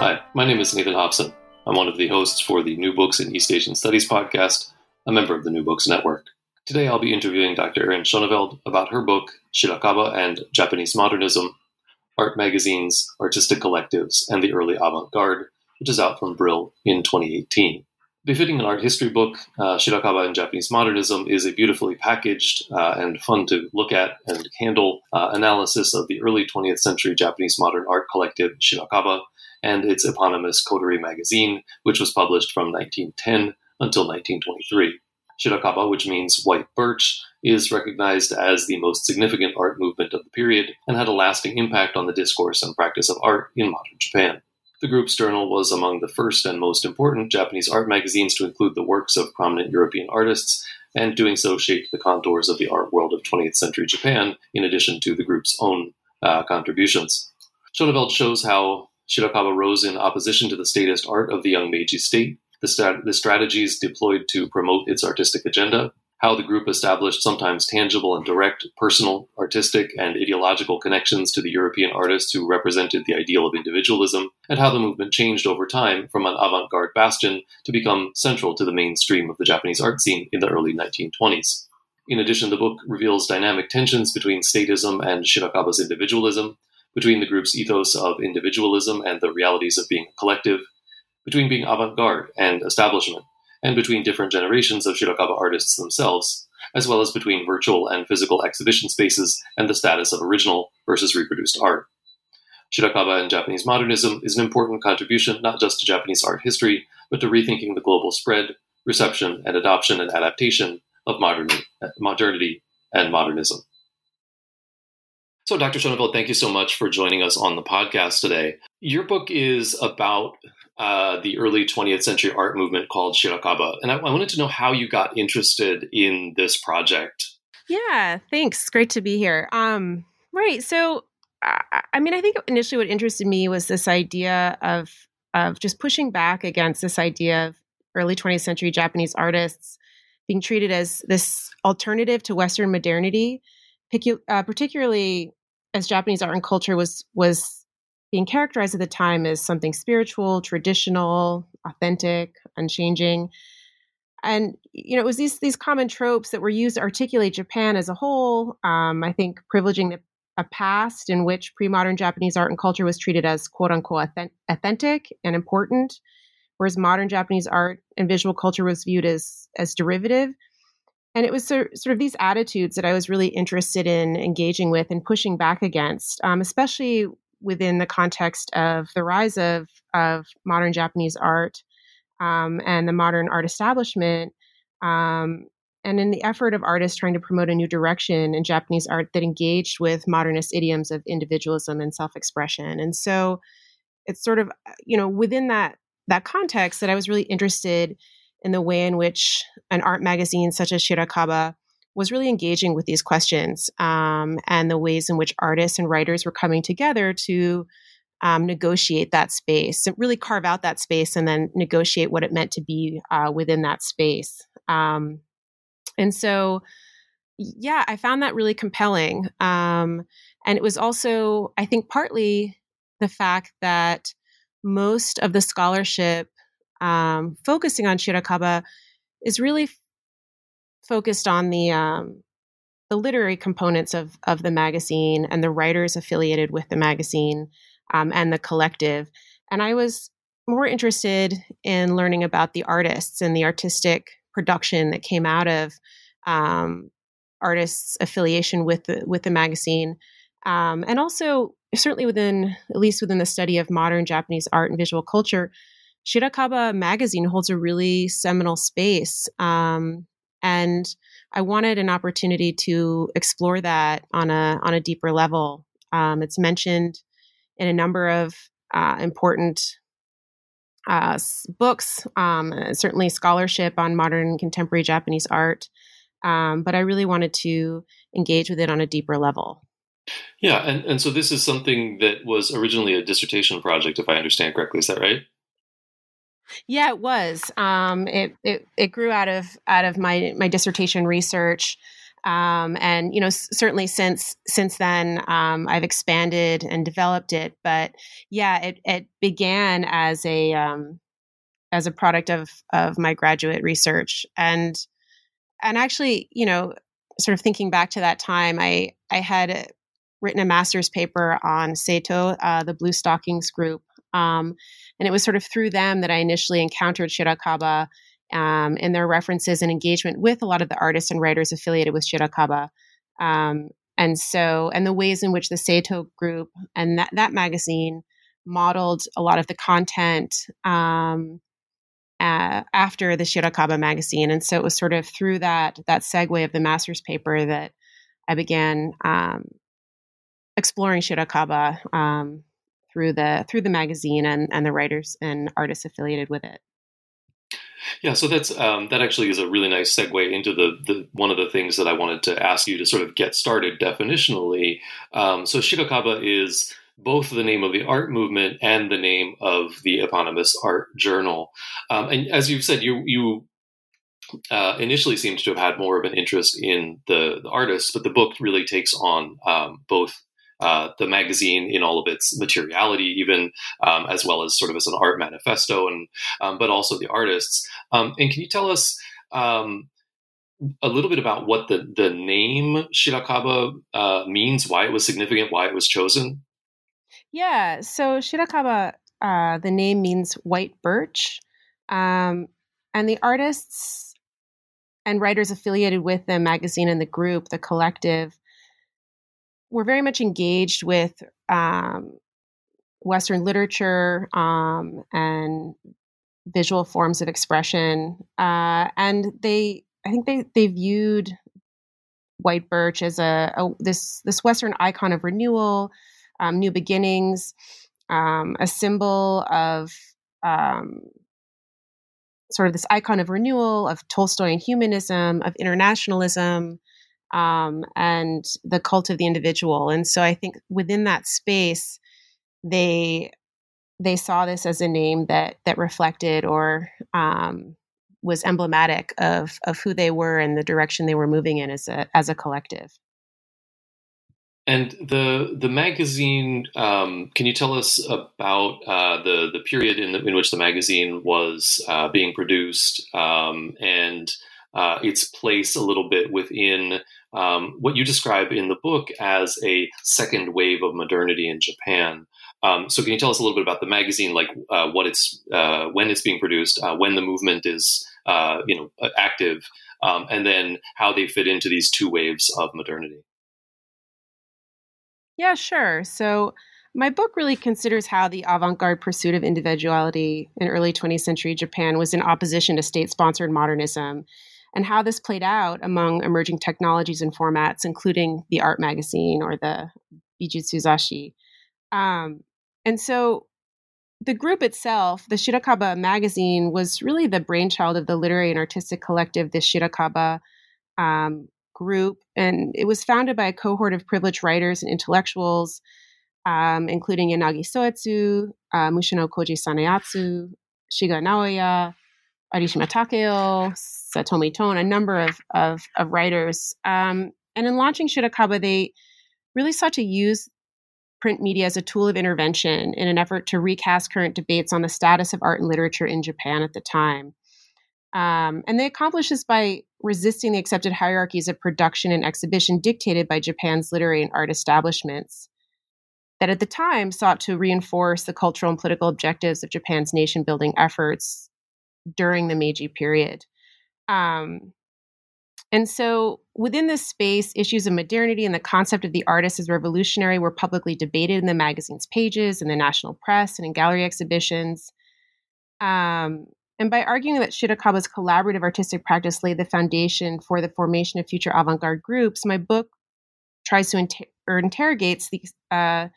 Hi, my name is Nathan Hobson. I'm one of the hosts for the New Books in East Asian Studies podcast, a member of the New Books Network. Today I'll be interviewing Dr. Erin Schoneveld about her book, Shirakaba and Japanese Modernism Art Magazines, Artistic Collectives, and the Early Avant Garde, which is out from Brill in 2018. Befitting an art history book, uh, Shirakaba and Japanese Modernism is a beautifully packaged uh, and fun to look at and handle uh, analysis of the early 20th century Japanese modern art collective Shirakaba and its eponymous coterie magazine, which was published from 1910 until 1923. Shirakaba, which means white birch, is recognized as the most significant art movement of the period and had a lasting impact on the discourse and practice of art in modern Japan. The group's journal was among the first and most important Japanese art magazines to include the works of prominent European artists, and doing so shaped the contours of the art world of 20th century Japan, in addition to the group's own uh, contributions. Schoneveld shows how Shirakaba rose in opposition to the statist art of the young Meiji state, the, strat- the strategies deployed to promote its artistic agenda, how the group established sometimes tangible and direct personal, artistic, and ideological connections to the European artists who represented the ideal of individualism, and how the movement changed over time from an avant garde bastion to become central to the mainstream of the Japanese art scene in the early 1920s. In addition, the book reveals dynamic tensions between statism and Shirakaba's individualism, between the group's ethos of individualism and the realities of being collective, between being avant garde and establishment, and between different generations of Shirakaba artists themselves, as well as between virtual and physical exhibition spaces and the status of original versus reproduced art. Shirakaba and Japanese modernism is an important contribution not just to Japanese art history, but to rethinking the global spread, reception, and adoption and adaptation of modernity, modernity and modernism. So, Dr. Schoneveld, thank you so much for joining us on the podcast today. Your book is about uh, the early 20th century art movement called Shirakaba. And I, I wanted to know how you got interested in this project. Yeah, thanks. Great to be here. Um, right. So, I, I mean, I think initially what interested me was this idea of of just pushing back against this idea of early 20th century Japanese artists being treated as this alternative to Western modernity, uh, particularly as Japanese art and culture was was being characterized at the time as something spiritual, traditional, authentic, unchanging. And you know, it was these these common tropes that were used to articulate Japan as a whole. Um, I think privileging the, a past in which pre-modern Japanese art and culture was treated as "quote unquote" authentic and important, whereas modern Japanese art and visual culture was viewed as as derivative and it was sort of these attitudes that I was really interested in engaging with and pushing back against, um, especially within the context of the rise of, of modern Japanese art um, and the modern art establishment. Um, and in the effort of artists trying to promote a new direction in Japanese art that engaged with modernist idioms of individualism and self expression. And so it's sort of, you know, within that that context that I was really interested in the way in which an art magazine such as Shirakaba was really engaging with these questions um, and the ways in which artists and writers were coming together to um, negotiate that space, and really carve out that space and then negotiate what it meant to be uh, within that space. Um, and so, yeah, I found that really compelling. Um, and it was also, I think, partly the fact that most of the scholarship um, focusing on Shirakaba is really f- focused on the um, the literary components of of the magazine and the writers affiliated with the magazine. um, and the collective. And I was more interested in learning about the artists and the artistic production that came out of um, artists' affiliation with the with the magazine, um, and also certainly within at least within the study of modern Japanese art and visual culture, Shirakaba magazine holds a really seminal space. Um, and I wanted an opportunity to explore that on a on a deeper level. Um, it's mentioned in a number of uh, important uh, books, um, certainly scholarship on modern contemporary Japanese art. Um, but I really wanted to engage with it on a deeper level. Yeah, and, and so this is something that was originally a dissertation project, if I understand correctly. Is that right? Yeah, it was. Um, it, it it grew out of out of my my dissertation research, um, and you know s- certainly since since then um, I've expanded and developed it. But yeah, it it began as a um, as a product of of my graduate research, and and actually, you know, sort of thinking back to that time, I I had written a master's paper on Seito, uh, the Blue Stockings group. Um, and it was sort of through them that I initially encountered Shirakaba um, and their references and engagement with a lot of the artists and writers affiliated with Shirakaba. Um, and so, and the ways in which the Seito group and that, that magazine modeled a lot of the content um, uh, after the Shirakaba magazine. And so it was sort of through that, that segue of the master's paper that I began um, exploring Shirakaba um, through the through the magazine and, and the writers and artists affiliated with it. Yeah, so that's um, that actually is a really nice segue into the, the one of the things that I wanted to ask you to sort of get started definitionally. Um, so Shirakaba is both the name of the art movement and the name of the eponymous art journal. Um, and as you've said, you you uh, initially seemed to have had more of an interest in the, the artists, but the book really takes on um, both uh, the magazine in all of its materiality, even um, as well as sort of as an art manifesto, and um, but also the artists. Um, and can you tell us um, a little bit about what the the name Shirakaba uh, means, why it was significant, why it was chosen? Yeah, so Shirakaba, uh, the name means white birch, um, and the artists and writers affiliated with the magazine and the group, the collective, were very much engaged with um, Western literature um, and visual forms of expression, uh, and they, I think they they viewed white birch as a, a this this Western icon of renewal, um, new beginnings, um, a symbol of um, sort of this icon of renewal of Tolstoy and humanism, of internationalism, um, and the cult of the individual. And so I think within that space, they they saw this as a name that that reflected or um, was emblematic of of who they were and the direction they were moving in as a as a collective. And the the magazine, um, can you tell us about uh, the the period in, the, in which the magazine was uh, being produced um, and uh, its place a little bit within um, what you describe in the book as a second wave of modernity in Japan. Um, so, can you tell us a little bit about the magazine, like uh, what it's uh, when it's being produced, uh, when the movement is uh, you know active, um, and then how they fit into these two waves of modernity? Yeah, sure. So, my book really considers how the avant garde pursuit of individuality in early 20th century Japan was in opposition to state sponsored modernism and how this played out among emerging technologies and formats, including the art magazine or the Bijutsu Zasshi. Um, and so the group itself, the Shirakaba magazine, was really the brainchild of the literary and artistic collective, the Shirakaba um, group. And it was founded by a cohort of privileged writers and intellectuals, um, including Yanagi Soetsu, uh, Mushano Koji Saneatsu, Shiga Naoya, Arishima Takeo, Satomi Ton, a number of, of, of writers. Um, and in launching Shirakaba, they really sought to use print media as a tool of intervention in an effort to recast current debates on the status of art and literature in Japan at the time. Um, and they accomplished this by resisting the accepted hierarchies of production and exhibition dictated by Japan's literary and art establishments. that at the time sought to reinforce the cultural and political objectives of Japan's nation building efforts during the Meiji period. Um, and so, within this space, issues of modernity and the concept of the artist as revolutionary were publicly debated in the magazine's pages, in the national press, and in gallery exhibitions. Um, and by arguing that Shirakaba's collaborative artistic practice laid the foundation for the formation of future avant garde groups, my book tries to inter- or interrogates the uh,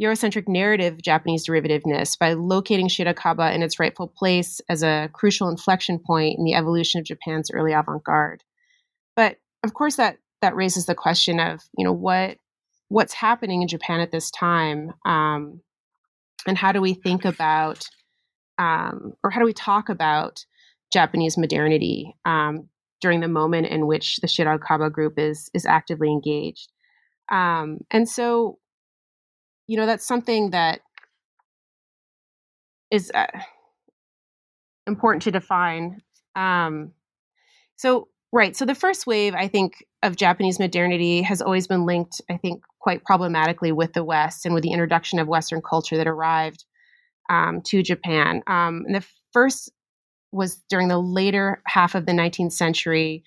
Eurocentric narrative of Japanese derivativeness by locating Shirakaba in its rightful place as a crucial inflection point in the evolution of Japan's early avant garde. But of course, that that raises the question of you know what what's happening in Japan at this time, um, and how do we think about um, or how do we talk about Japanese modernity um, during the moment in which the Shirakaba group is is actively engaged? Um, and so you know, that's something that is uh, important to define. Um, so, right. So, the first wave, I think, of Japanese modernity has always been linked, I think, quite problematically with the West and with the introduction of Western culture that arrived um, to Japan. Um, and the first was during the later half of the 19th century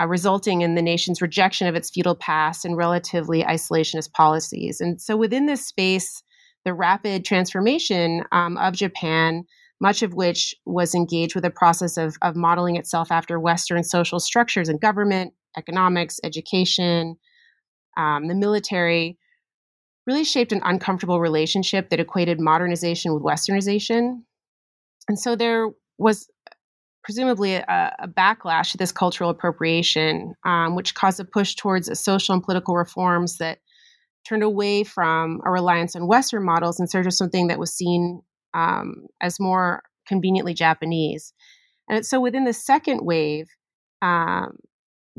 uh, resulting in the nation's rejection of its feudal past and relatively isolationist policies. And so, within this space, the rapid transformation um, of Japan, much of which was engaged with a process of, of modeling itself after Western social structures and government, economics, education, um, the military, really shaped an uncomfortable relationship that equated modernization with westernization. And so there was presumably a, a, backlash to this cultural appropriation, um, which caused a push towards social and political reforms that turned away from a reliance on Western models in search of something that was seen um, as more conveniently Japanese. And so within the second wave, um,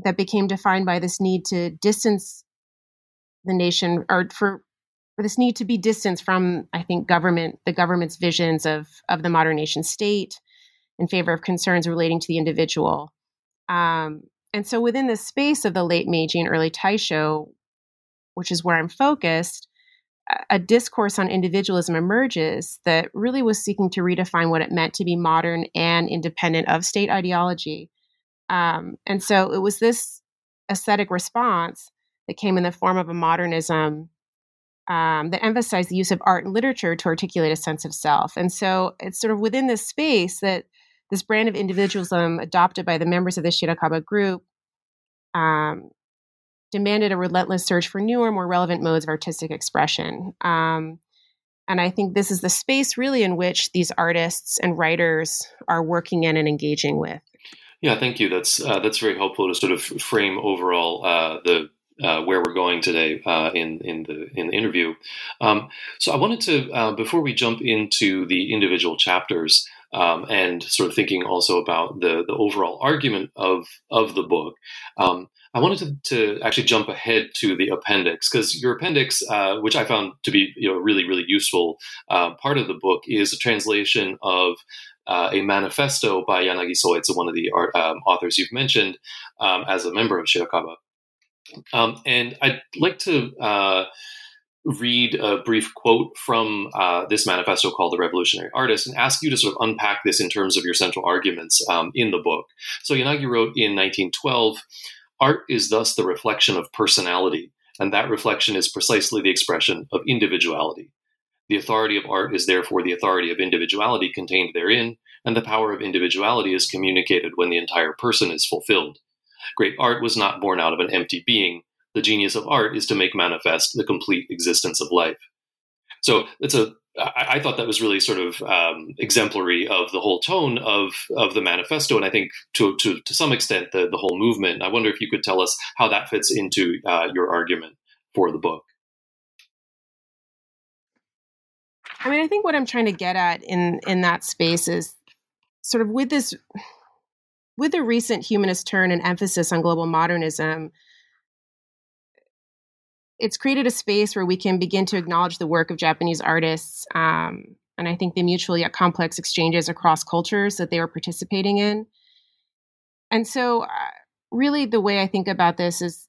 that became defined by this need to distance the nation, or for for this need to be distanced from, I think, government, the government's visions of of the modern nation state, in favor of concerns relating to the individual. Um, and so within the space of the late Meiji and early Taisho, which is where I'm focused, a discourse on individualism emerges that really was seeking to redefine what it meant to be modern and independent of state ideology. Um, and so it was this aesthetic response that came in the form of a modernism um, that emphasized the use of art and literature to articulate a sense of self. And so it's sort of within this space that this brand of individualism adopted by the members of the Shirakaba group um, demanded a relentless search for newer, more relevant modes of artistic expression. Um, and I think this is the space really in which these artists and writers are working in and engaging with. Yeah, thank you. That's uh, that's very helpful to sort of frame overall uh, the uh, where we're going today uh, in in the in the interview. Um, so I wanted to uh, before we jump into the individual chapters um, and sort of thinking also about the the overall argument of of the book. Um, I wanted to, to, actually jump ahead to the appendix because your appendix, uh, which I found to be you know really really useful uh, part of the book, is a translation of uh, a manifesto by Yanagi Soetsu, one of the art, um, authors you've mentioned, um, as a member of Shirakaba. Um, and I'd like to uh, read a brief quote from uh, this manifesto called The Revolutionary Artist and ask you to sort of unpack this in terms of your central arguments um, in the book. So Yanagi wrote in 1912 Art is thus the reflection of personality, and that reflection is precisely the expression of individuality. The authority of art is therefore the authority of individuality contained therein, and the power of individuality is communicated when the entire person is fulfilled. Great art was not born out of an empty being, the genius of art is to make manifest the complete existence of life. So it's a I, thought that was really sort of um, exemplary of the whole tone of of the manifesto, and I think to to, to some extent the the whole movement. I wonder if you could tell us how that fits into uh, your argument for the book. I mean, I think what I'm trying to get at in in that space is sort of with this with the recent humanist turn and emphasis on global modernism it's created a space where we can begin to acknowledge the work of Japanese artists, um, and I think the mutual yet complex exchanges across cultures that they were participating in. And so, uh, really, the way I think about this is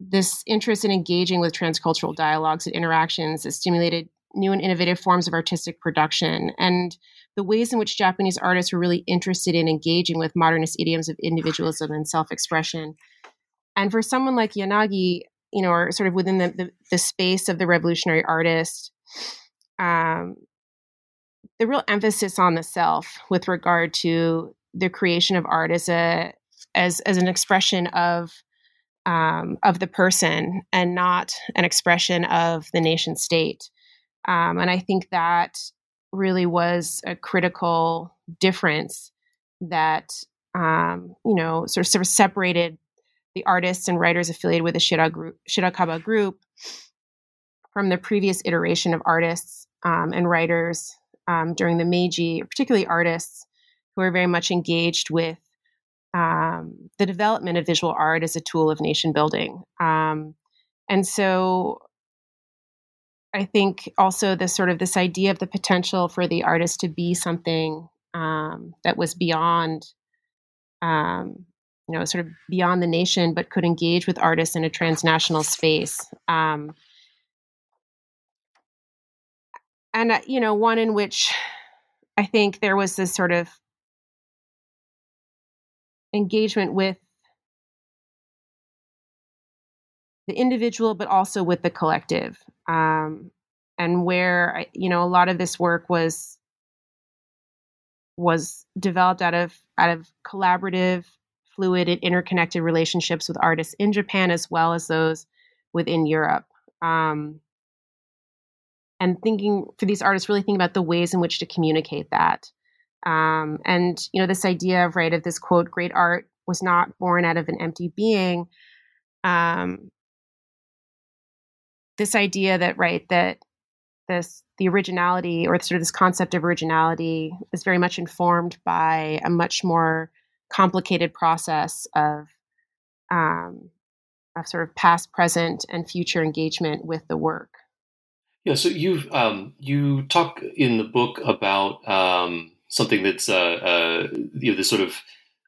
this interest in engaging with transcultural dialogues and interactions that stimulated new and innovative forms of artistic production and the ways in which Japanese artists were really interested in engaging with modernist idioms of individualism and self-expression. And for someone like Yanagi, you know, or sort of within the, the, the space of the revolutionary artist, um, the real emphasis on the self with regard to the creation of art as a as as an expression of um, of the person and not an expression of the nation state. Um, and I think that really was a critical difference that um, you know sort of, sort of separated the artists and writers affiliated with the group, Shirakaba group from the previous iteration of artists um, and writers um, during the Meiji, particularly artists who are very much engaged with um, the development of visual art as a tool of nation building. Um, and so I think also the sort of this idea of the potential for the artist to be something um, that was beyond, um, you know, sort of beyond the nation, but could engage with artists in a transnational space. Um, and, uh, you know, one in which I think there was this sort of engagement with the individual, but also with the collective. Um, and where you know a lot of this work was was developed out of out of collaborative, fluid, and interconnected relationships with artists in Japan as well as those within Europe. Um, and thinking for these artists, really thinking about the ways in which to communicate that. Um, and you know, this idea of right of this quote, great art was not born out of an empty being. Um, this idea that right that this the originality or sort of this concept of originality is very much informed by a much more complicated process of um, of sort of past, present, and future engagement with the work. Yeah, so you um, you talk in the book about um, something that's uh, uh, you know the sort of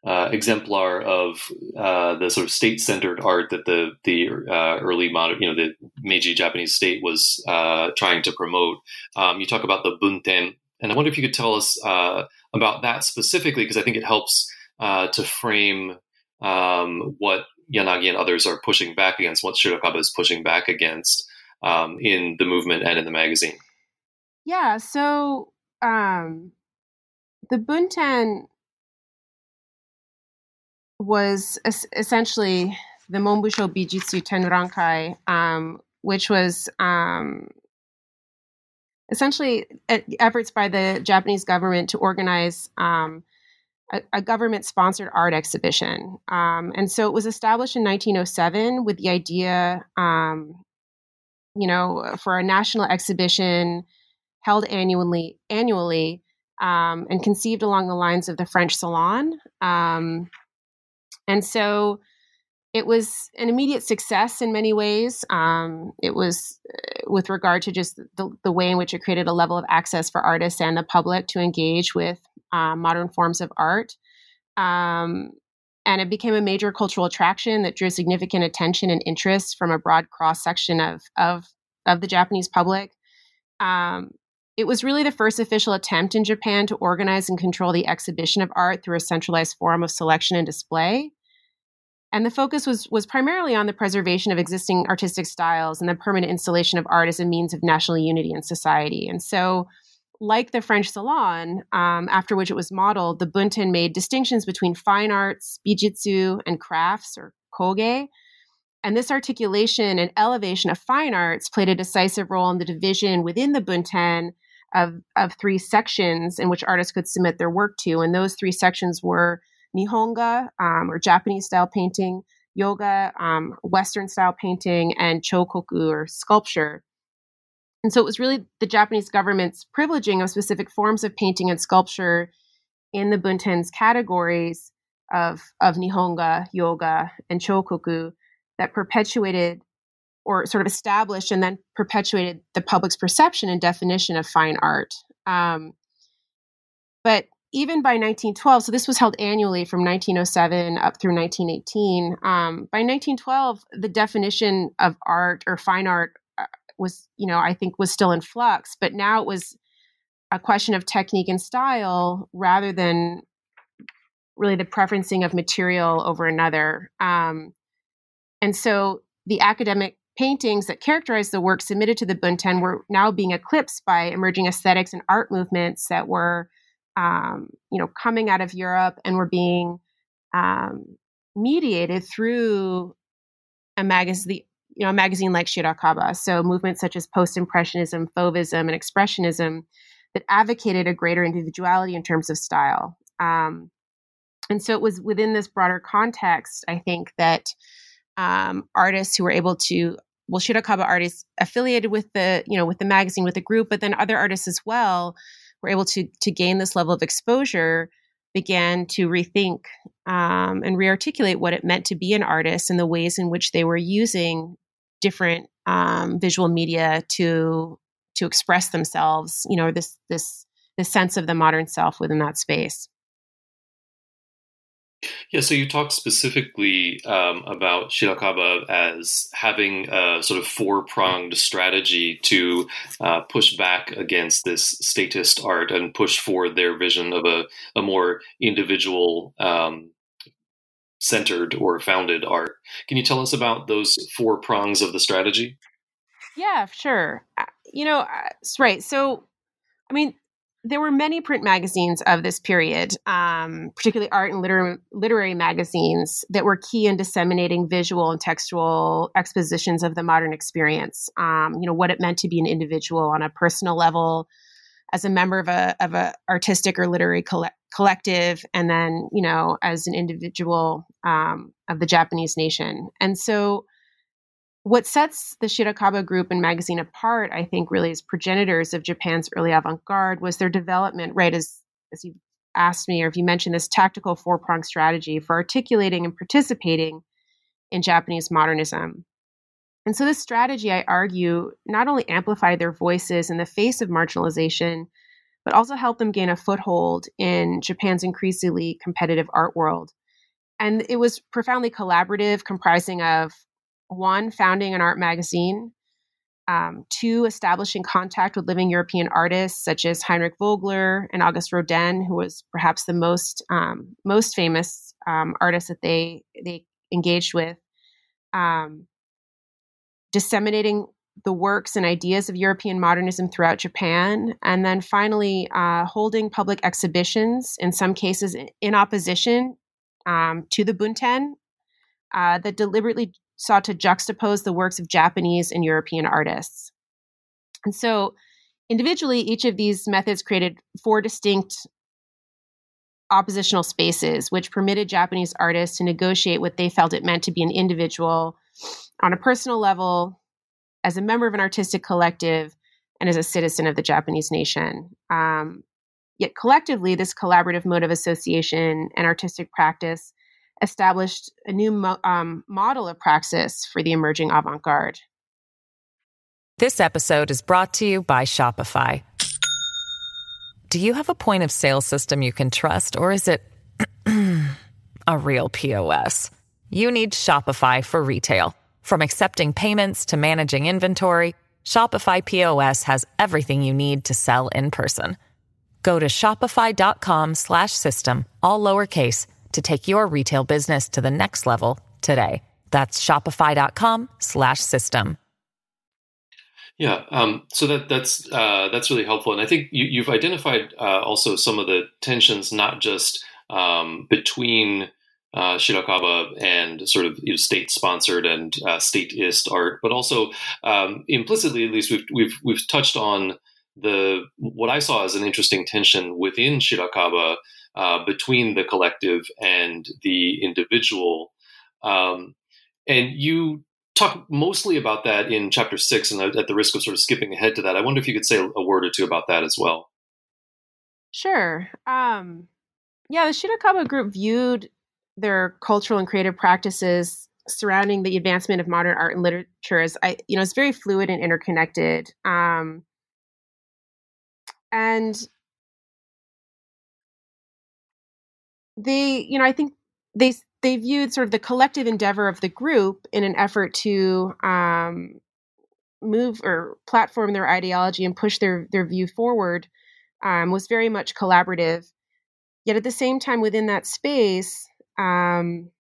uh, exemplar of uh, the sort of state-centered art that the the uh, early modern, you know, the Meiji Japanese state was uh, trying to promote. Um, you talk about the bunten, and I wonder if you could tell us about that specifically, because I think it helps uh, to frame um, what Yanagi and others are pushing back against, what Shirakaba is pushing back against um, in the movement and in the magazine. Yeah. So um, the bunten was es- essentially the Monbusho Bijutsu Tenrankai, um, which was um, essentially efforts by the Japanese government to organize um, a, a government sponsored art exhibition. Um, and so it was established in 1907 with the idea, um, you know, for a national exhibition held annually, annually um, and conceived along the lines of the French Salon. Um, and so it was an immediate success in many ways. Um, it was uh, with regard to just the, the, way in which it created a level of access for artists and the public to engage with uh, modern forms of art. Um, and it became a major cultural attraction that drew significant attention and interest from a broad cross section of, of, of the Japanese public. Um, it was really the first official attempt in Japan to organize and control the exhibition of art through a centralized forum of selection and display. And the focus was, was primarily on the preservation of existing artistic styles and the permanent installation of art as a means of national unity in society. And so, like the French Salon, um, after which it was modeled, the Bunten made distinctions between fine arts, bijutsu, and crafts or koge, and this articulation and elevation of fine arts played a decisive role in the division within the Bunten of, of three sections in which artists could submit their work to. And those three sections were Nihonga, um, or Japanese style painting, Yoga, um, Western style painting, and Chokoku, or sculpture. And so it was really the Japanese government's privileging of specific forms of painting and sculpture in the Bunten's categories of, of Nihonga, Yoga, and Chokoku that perpetuated or sort of established and then perpetuated the public's perception and definition of fine art. Um, but even by 1912, so this was held annually from 1907 up through 1918. Um, by 1912, the definition of art or fine art was, you know, I think was still in flux, but now it was a question of technique and style rather than really the preferencing of material over another. Um, and so the academic paintings that characterized the work submitted to the Bunten were now being eclipsed by emerging aesthetics and art movements that were, um, you know, coming out of Europe and were being um, mediated through a magazine, you know, a magazine like Shirakaba. So movements such as post-impressionism, fauvism, and expressionism that advocated a greater individuality in terms of style. Um, and so it was within this broader context, I think, that um, artists who were able to well shirakaba artists affiliated with the you know with the magazine with the group but then other artists as well were able to to gain this level of exposure began to rethink um, and rearticulate what it meant to be an artist and the ways in which they were using different um, visual media to to express themselves you know this this this sense of the modern self within that space. Yeah, so you talked specifically um, about Shirakaba as having a sort of four pronged strategy to uh, push back against this statist art and push for their vision of a, a more individual um, centered or founded art. Can you tell us about those four prongs of the strategy? Yeah, sure. You know, right. So, I mean, there were many print magazines of this period, um, particularly art and liter- literary magazines, that were key in disseminating visual and textual expositions of the modern experience. Um, you know what it meant to be an individual on a personal level, as a member of a of a artistic or literary coll- collective, and then you know as an individual um, of the Japanese nation. And so, what sets the Shirakaba group and magazine apart, I think, really as progenitors of Japan's early avant garde was their development, right? As, as you asked me, or if you mentioned this tactical four pronged strategy for articulating and participating in Japanese modernism. And so, this strategy, I argue, not only amplified their voices in the face of marginalization, but also helped them gain a foothold in Japan's increasingly competitive art world. And it was profoundly collaborative, comprising of one, founding an art magazine, um, two, establishing contact with living European artists such as Heinrich Vogeler and Auguste Rodin, who was perhaps the most um, most famous um, artist that they they engaged with, um, disseminating the works and ideas of European modernism throughout Japan, and then finally uh, holding public exhibitions, in some cases in opposition um, to the Bunten, uh, that deliberately sought to juxtapose the works of Japanese and European artists. And so, individually, each of these methods created four distinct oppositional spaces, which permitted Japanese artists to negotiate what they felt it meant to be an individual on a personal level, as a member of an artistic collective, and as a citizen of the Japanese nation. Um, yet, collectively, this collaborative mode of association and artistic practice established a new mo- um, model of praxis for the emerging avant garde. This episode is brought to you by Shopify. Do you have a point of sale system you can trust, or is it a real POS? You need Shopify for retail. From accepting payments to managing inventory, Shopify POS has everything you need to sell in person. Go to shopify.com/system all lowercase to take your retail business to the next level today. That's shopify.com slash system. Yeah, um, so that that's uh, that's really helpful, and I think you, have identified uh, also some of the tensions, not just um, between uh, Shirakaba and sort of you know, state-sponsored and uh, statist art, but also um, implicitly, at least we've we've we've touched on the what I saw as an interesting tension within Shirakaba uh, between the collective and the individual. Um, and you talk mostly about that in chapter six, and at the risk of sort of skipping ahead to that, I wonder if you could say a word or two about that as well. Sure. Um, yeah, the Shirakaba group viewed their cultural and creative practices surrounding the advancement of modern art and literature is I, you know, it's very fluid and interconnected. Um, and they, you know, I think they they viewed sort of the collective endeavor of the group in an effort to um, move or platform their ideology and push their their view forward um, was very much collaborative. Yet at the same time, within that space, um,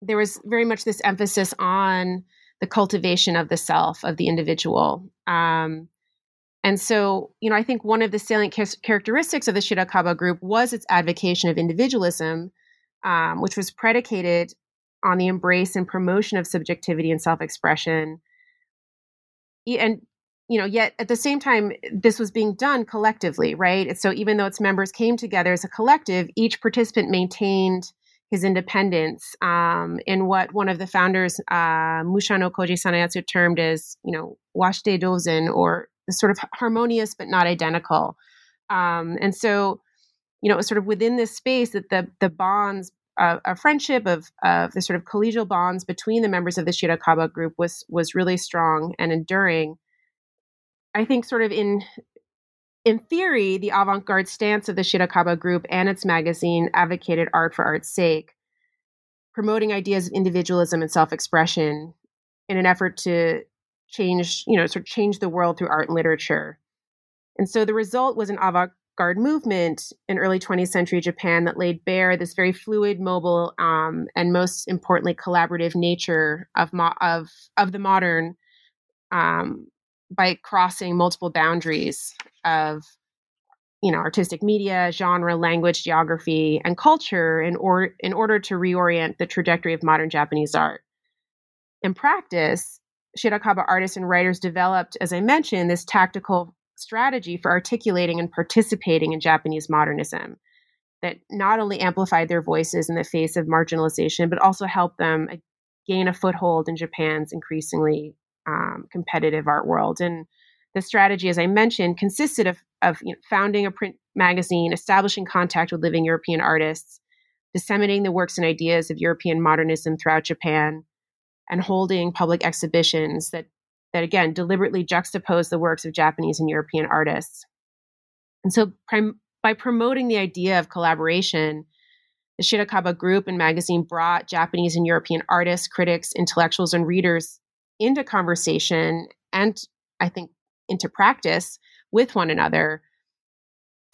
there was very much this emphasis on the cultivation of the self of the individual. Um, and so, you know, I think one of the salient characteristics of the Shirakaba group was its advocacy of individualism, um, which was predicated on the embrace and promotion of subjectivity and self-expression. And you know, yet at the same time, this was being done collectively, right? So even though its members came together as a collective, each participant maintained his independence um, in what one of the founders, uh, Mushano Koji Saneatsu, termed as, you know, washite dozen, or sort of harmonious but not identical. Um, and so, you know, it was sort of within this space that the the bonds of, of friendship of of the sort of collegial bonds between the members of the Shirakaba group was was really strong and enduring. I think, sort of in in theory, the avant garde stance of the Shirakaba group and its magazine advocated art for art's sake, promoting ideas of individualism and self expression in an effort to change, you know, sort of change the world through art and literature. And so the result was an avant garde movement in early 20th century Japan that laid bare this very fluid, mobile, um, and most importantly, collaborative nature of, mo- of, of the modern um, by crossing multiple boundaries of you know artistic media genre language geography and culture in, or, in order to reorient the trajectory of modern japanese art. In practice shirakaba artists and writers developed as i mentioned this tactical strategy for articulating and participating in japanese modernism that not only amplified their voices in the face of marginalization but also helped them uh, gain a foothold in japan's increasingly um, competitive art world. And the strategy, as I mentioned, consisted of, of you know, founding a print magazine, establishing contact with living European artists, disseminating the works and ideas of European modernism throughout Japan, and holding public exhibitions that, that again, deliberately juxtapose the works of Japanese and European artists. And so, prim- by promoting the idea of collaboration, the Shirakaba Group and magazine brought Japanese and European artists, critics, intellectuals, and readers into conversation and I think into practice with one another.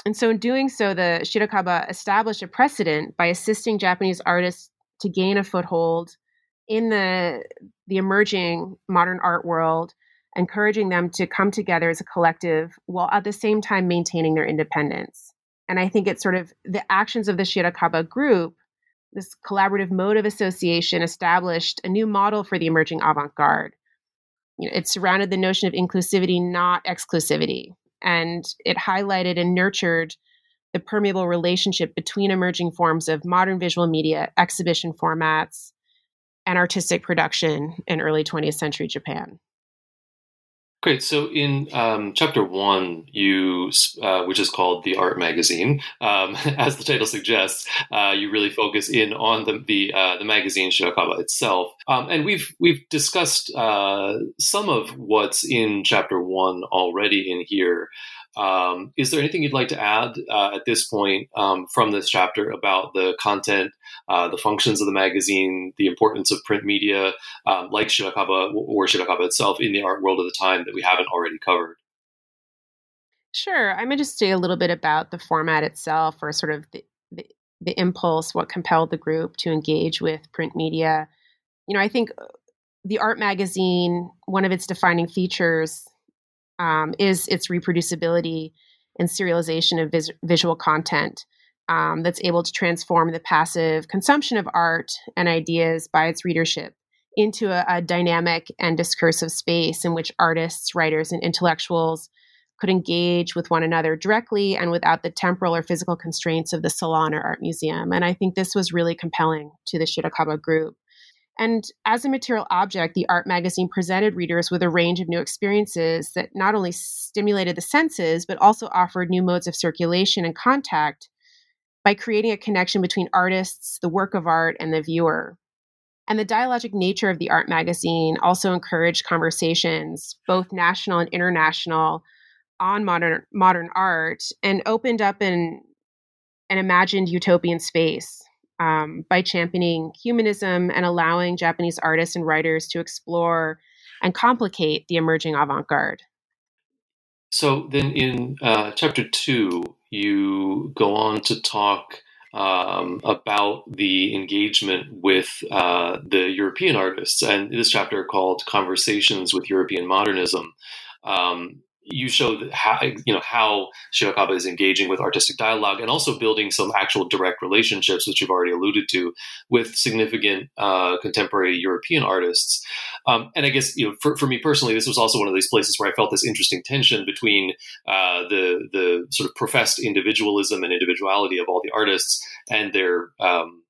And so, in doing so, the Shirakaba established a precedent by assisting Japanese artists to gain a foothold in the, the emerging modern art world, encouraging them to come together as a collective while at the same time maintaining their independence. And I think it's sort of the actions of the Shirakaba group this collaborative mode of association established a new model for the emerging avant garde. You know, it surrounded the notion of inclusivity, not exclusivity, and it highlighted and nurtured the permeable relationship between emerging forms of modern visual media, exhibition formats, and artistic production in early 20th century Japan. Great. So in um, chapter one, you uh, which is called the Art Magazine, um, as the title suggests, uh, you really focus in on the the, uh, the magazine Shirakaba itself, um, and we've we've discussed uh, some of what's in chapter one already in here. Um, is there anything you'd like to add uh, at this point um, from this chapter about the content, uh, the functions of the magazine, the importance of print media, um, like Shirakaba or Shirakaba itself in the art world of the time that we haven't already covered? Sure. I'm going to just say a little bit about the format itself or sort of the, the, the impulse, what compelled the group to engage with print media. You know, I think uh, the art magazine, one of its defining features um, is its reproducibility and serialization of vis- visual content um, that's able to transform the passive consumption of art and ideas by its readership into a, a dynamic and discursive space in which artists, writers, and intellectuals could engage with one another directly and without the temporal or physical constraints of the salon or art museum. And I think this was really compelling to the Shirakaba group. And as a material object, the art magazine presented readers with a range of new experiences that not only stimulated the senses, but also offered new modes of circulation and contact by creating a connection between artists, the work of art, and the viewer. And the dialogic nature of the art magazine also encouraged conversations, both national and international, on modern modern art, and opened up an an imagined utopian space um, by championing humanism and allowing Japanese artists and writers to explore and complicate the emerging avant garde. So then in uh, chapter two, you go on to talk um, about the engagement with uh, the European artists, and this chapter called "Conversations with European Modernism." Um, you show how you know how Shirakaba is engaging with artistic dialogue and also building some actual direct relationships, which you've already alluded to, with significant uh, contemporary European artists. Um, and I guess you know, for, for me personally, this was also one of these places where I felt this interesting tension between uh, the the sort of professed individualism and individuality of all the artists and their um,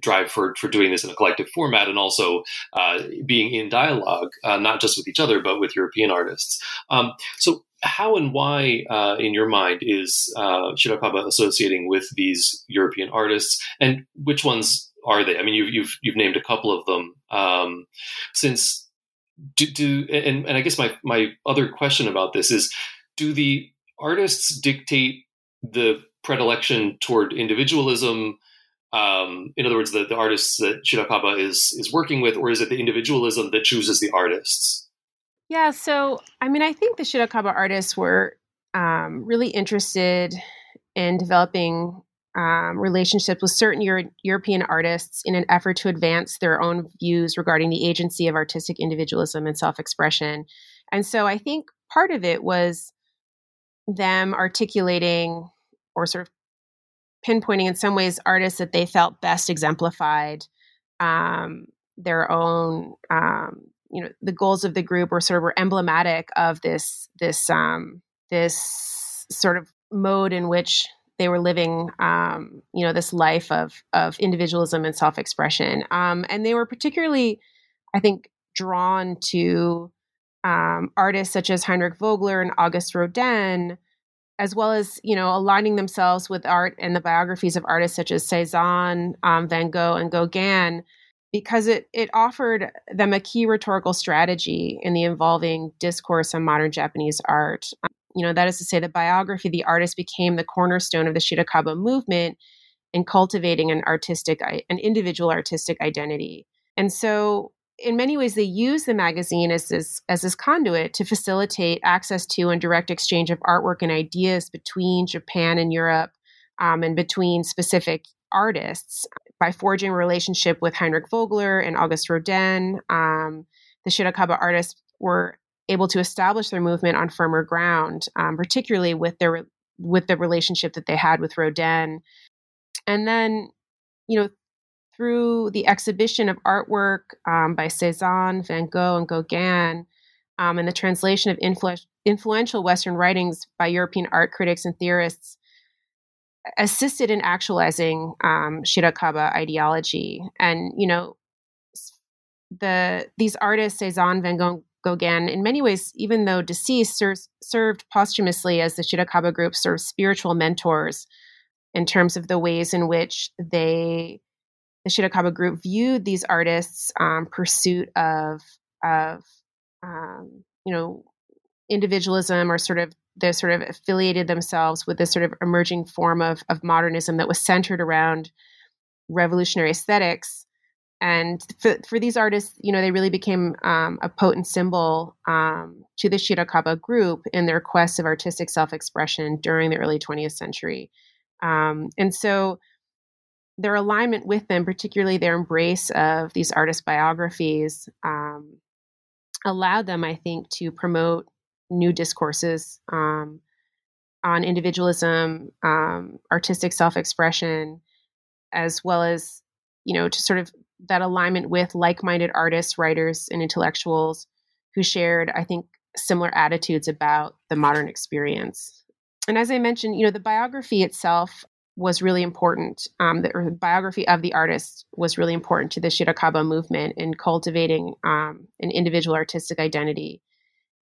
drive for for doing this in a collective format and also uh, being in dialogue, uh, not just with each other but with European artists. Um, so. How and why, uh, in your mind, is uh, Shirakaba associating with these European artists, and which ones are they? I mean, you've you've, you've named a couple of them. Um, since do, do and, and I guess my my other question about this is, do the artists dictate the predilection toward individualism um, in other words, the, the artists that Shirakaba is is working with, or is it the individualism that chooses the artists? Yeah, so I mean, I think the Shirakaba artists were um, really interested in developing um, relationships with certain Euro- European artists in an effort to advance their own views regarding the agency of artistic individualism and self expression. And so I think part of it was them articulating or sort of pinpointing in some ways artists that they felt best exemplified um, their own um, you know the goals of the group were sort of were emblematic of this this um, this sort of mode in which they were living um, you know this life of of individualism and self-expression. Um, and they were particularly i think drawn to um, artists such as heinrich vogeler and August rodin as well as you know aligning themselves with art and the biographies of artists such as Cezanne, um, Van Gogh, and Gauguin, because it it offered them a key rhetorical strategy in the evolving discourse on modern Japanese art. Um, you know, that is to say, the biography of the artist became the cornerstone of the Shirakaba movement in cultivating an artistic, an individual artistic identity. And so, in many ways they use the magazine as this as this conduit to facilitate access to and direct exchange of artwork and ideas between Japan and Europe um, and between specific artists by forging a relationship with Heinrich Vogeler and August Rodin. Um, the Shirakaba artists were able to establish their movement on firmer ground, um, particularly with their with the relationship that they had with Rodin. And then, you know, through the exhibition of artwork um, by Cezanne, Van Gogh, and Gauguin, um, and the translation of influ- influential Western writings by European art critics and theorists, assisted in actualizing um, Shirakaba ideology. And you know, the these artists, Cezanne, Van Gogh, Gauguin, in many ways, even though deceased, ser- served posthumously as the Shirakaba group's sort of spiritual mentors in terms of the ways in which they the Shirakaba group viewed these artists' um, pursuit of of um, you know individualism or sort of they sort of affiliated themselves with this sort of emerging form of of modernism that was centered around revolutionary aesthetics. And for, for these artists, you know, they really became um, a potent symbol um, to the Shirakaba group in their quest of artistic self-expression during the early 20th century. Um, and so their alignment with them, particularly their embrace of these artist biographies, um, allowed them, I think, to promote new discourses um, on individualism, um, artistic self-expression, as well as you know, to sort of that alignment with like-minded artists, writers, and intellectuals who shared, I think, similar attitudes about the modern experience. And as I mentioned, you know, the biography itself was really important. Um, the, biography of the artist was really important to the Shirakaba movement in cultivating um, an individual artistic identity.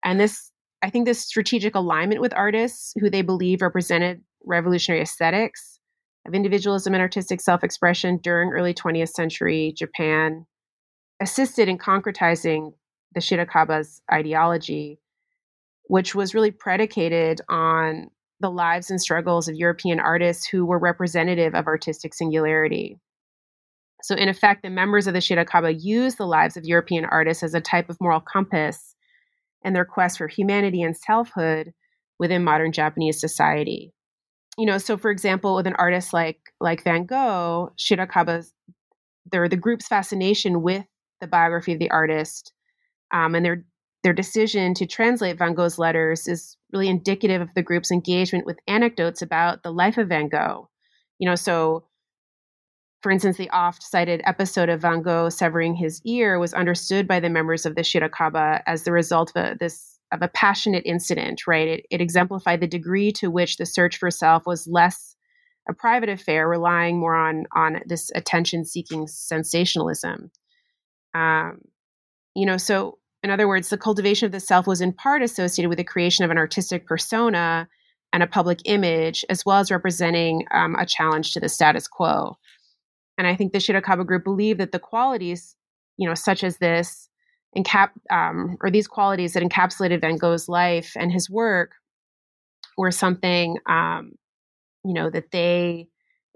And this, I think, this strategic alignment with artists who they believe represented revolutionary aesthetics of individualism and artistic self-expression during early 20th century Japan assisted in concretizing the Shirakaba's ideology, which was really predicated on the lives and struggles of European artists who were representative of artistic singularity. So, in effect, the members of the Shirakaba used the lives of European artists as a type of moral compass in their quest for humanity and selfhood within modern Japanese society. You know, so for example, with an artist like like Van Gogh, Shirakaba's there the group's fascination with the biography of the artist um, and their their decision to translate Van Gogh's letters is really indicative of the group's engagement with anecdotes about the life of Van Gogh. You know, so for instance, the oft cited episode of Van Gogh severing his ear was understood by the members of the Shirakaba as the result of a, this of a passionate incident, right? It, it exemplified the degree to which the search for self was less a private affair, relying more on on this attention-seeking sensationalism. Um, you know, so in other words, the cultivation of the self was in part associated with the creation of an artistic persona and a public image, as well as representing um, a challenge to the status quo. And I think the Shirakaba group believed that the qualities, you know, such as this, encap um, or these qualities that encapsulated Van Gogh's life and his work, were something, um, you know, that they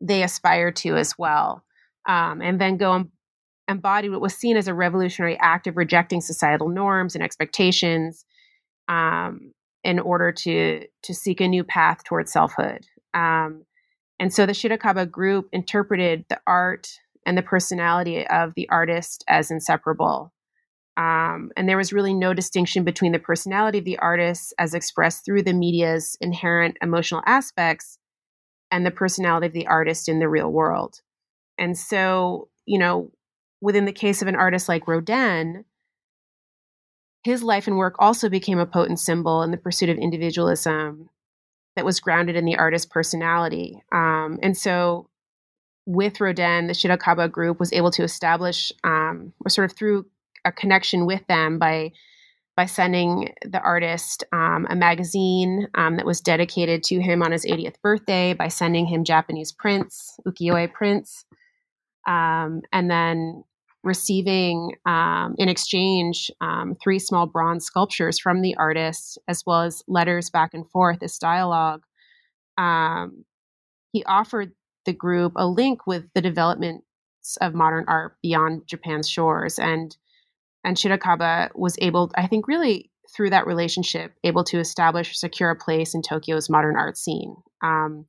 they aspired to as well. Um, and Van Gogh embodied what was seen as a revolutionary act of rejecting societal norms and expectations um, in order to to seek a new path towards selfhood. Um, and so the Shirakaba group interpreted the art and the personality of the artist as inseparable. Um, and there was really no distinction between the personality of the artist as expressed through the media's inherent emotional aspects and the personality of the artist in the real world. And so, you know, within the case of an artist like Rodin, his life and work also became a potent symbol in the pursuit of individualism that was grounded in the artist's personality. Um, and so, with Rodin, the Shirakaba group was able to establish, um, or sort of through a connection with them by by sending the artist um, a magazine um, that was dedicated to him on his 80th birthday, by sending him Japanese prints, ukiyo-e prints, um, and then receiving um, in exchange um, three small bronze sculptures from the artist, as well as letters back and forth, this dialogue. Um, he offered the group a link with the developments of modern art beyond Japan's shores, and and Shirakaba was able, I think, really through that relationship, able to establish secure a place in Tokyo's modern art scene. Um,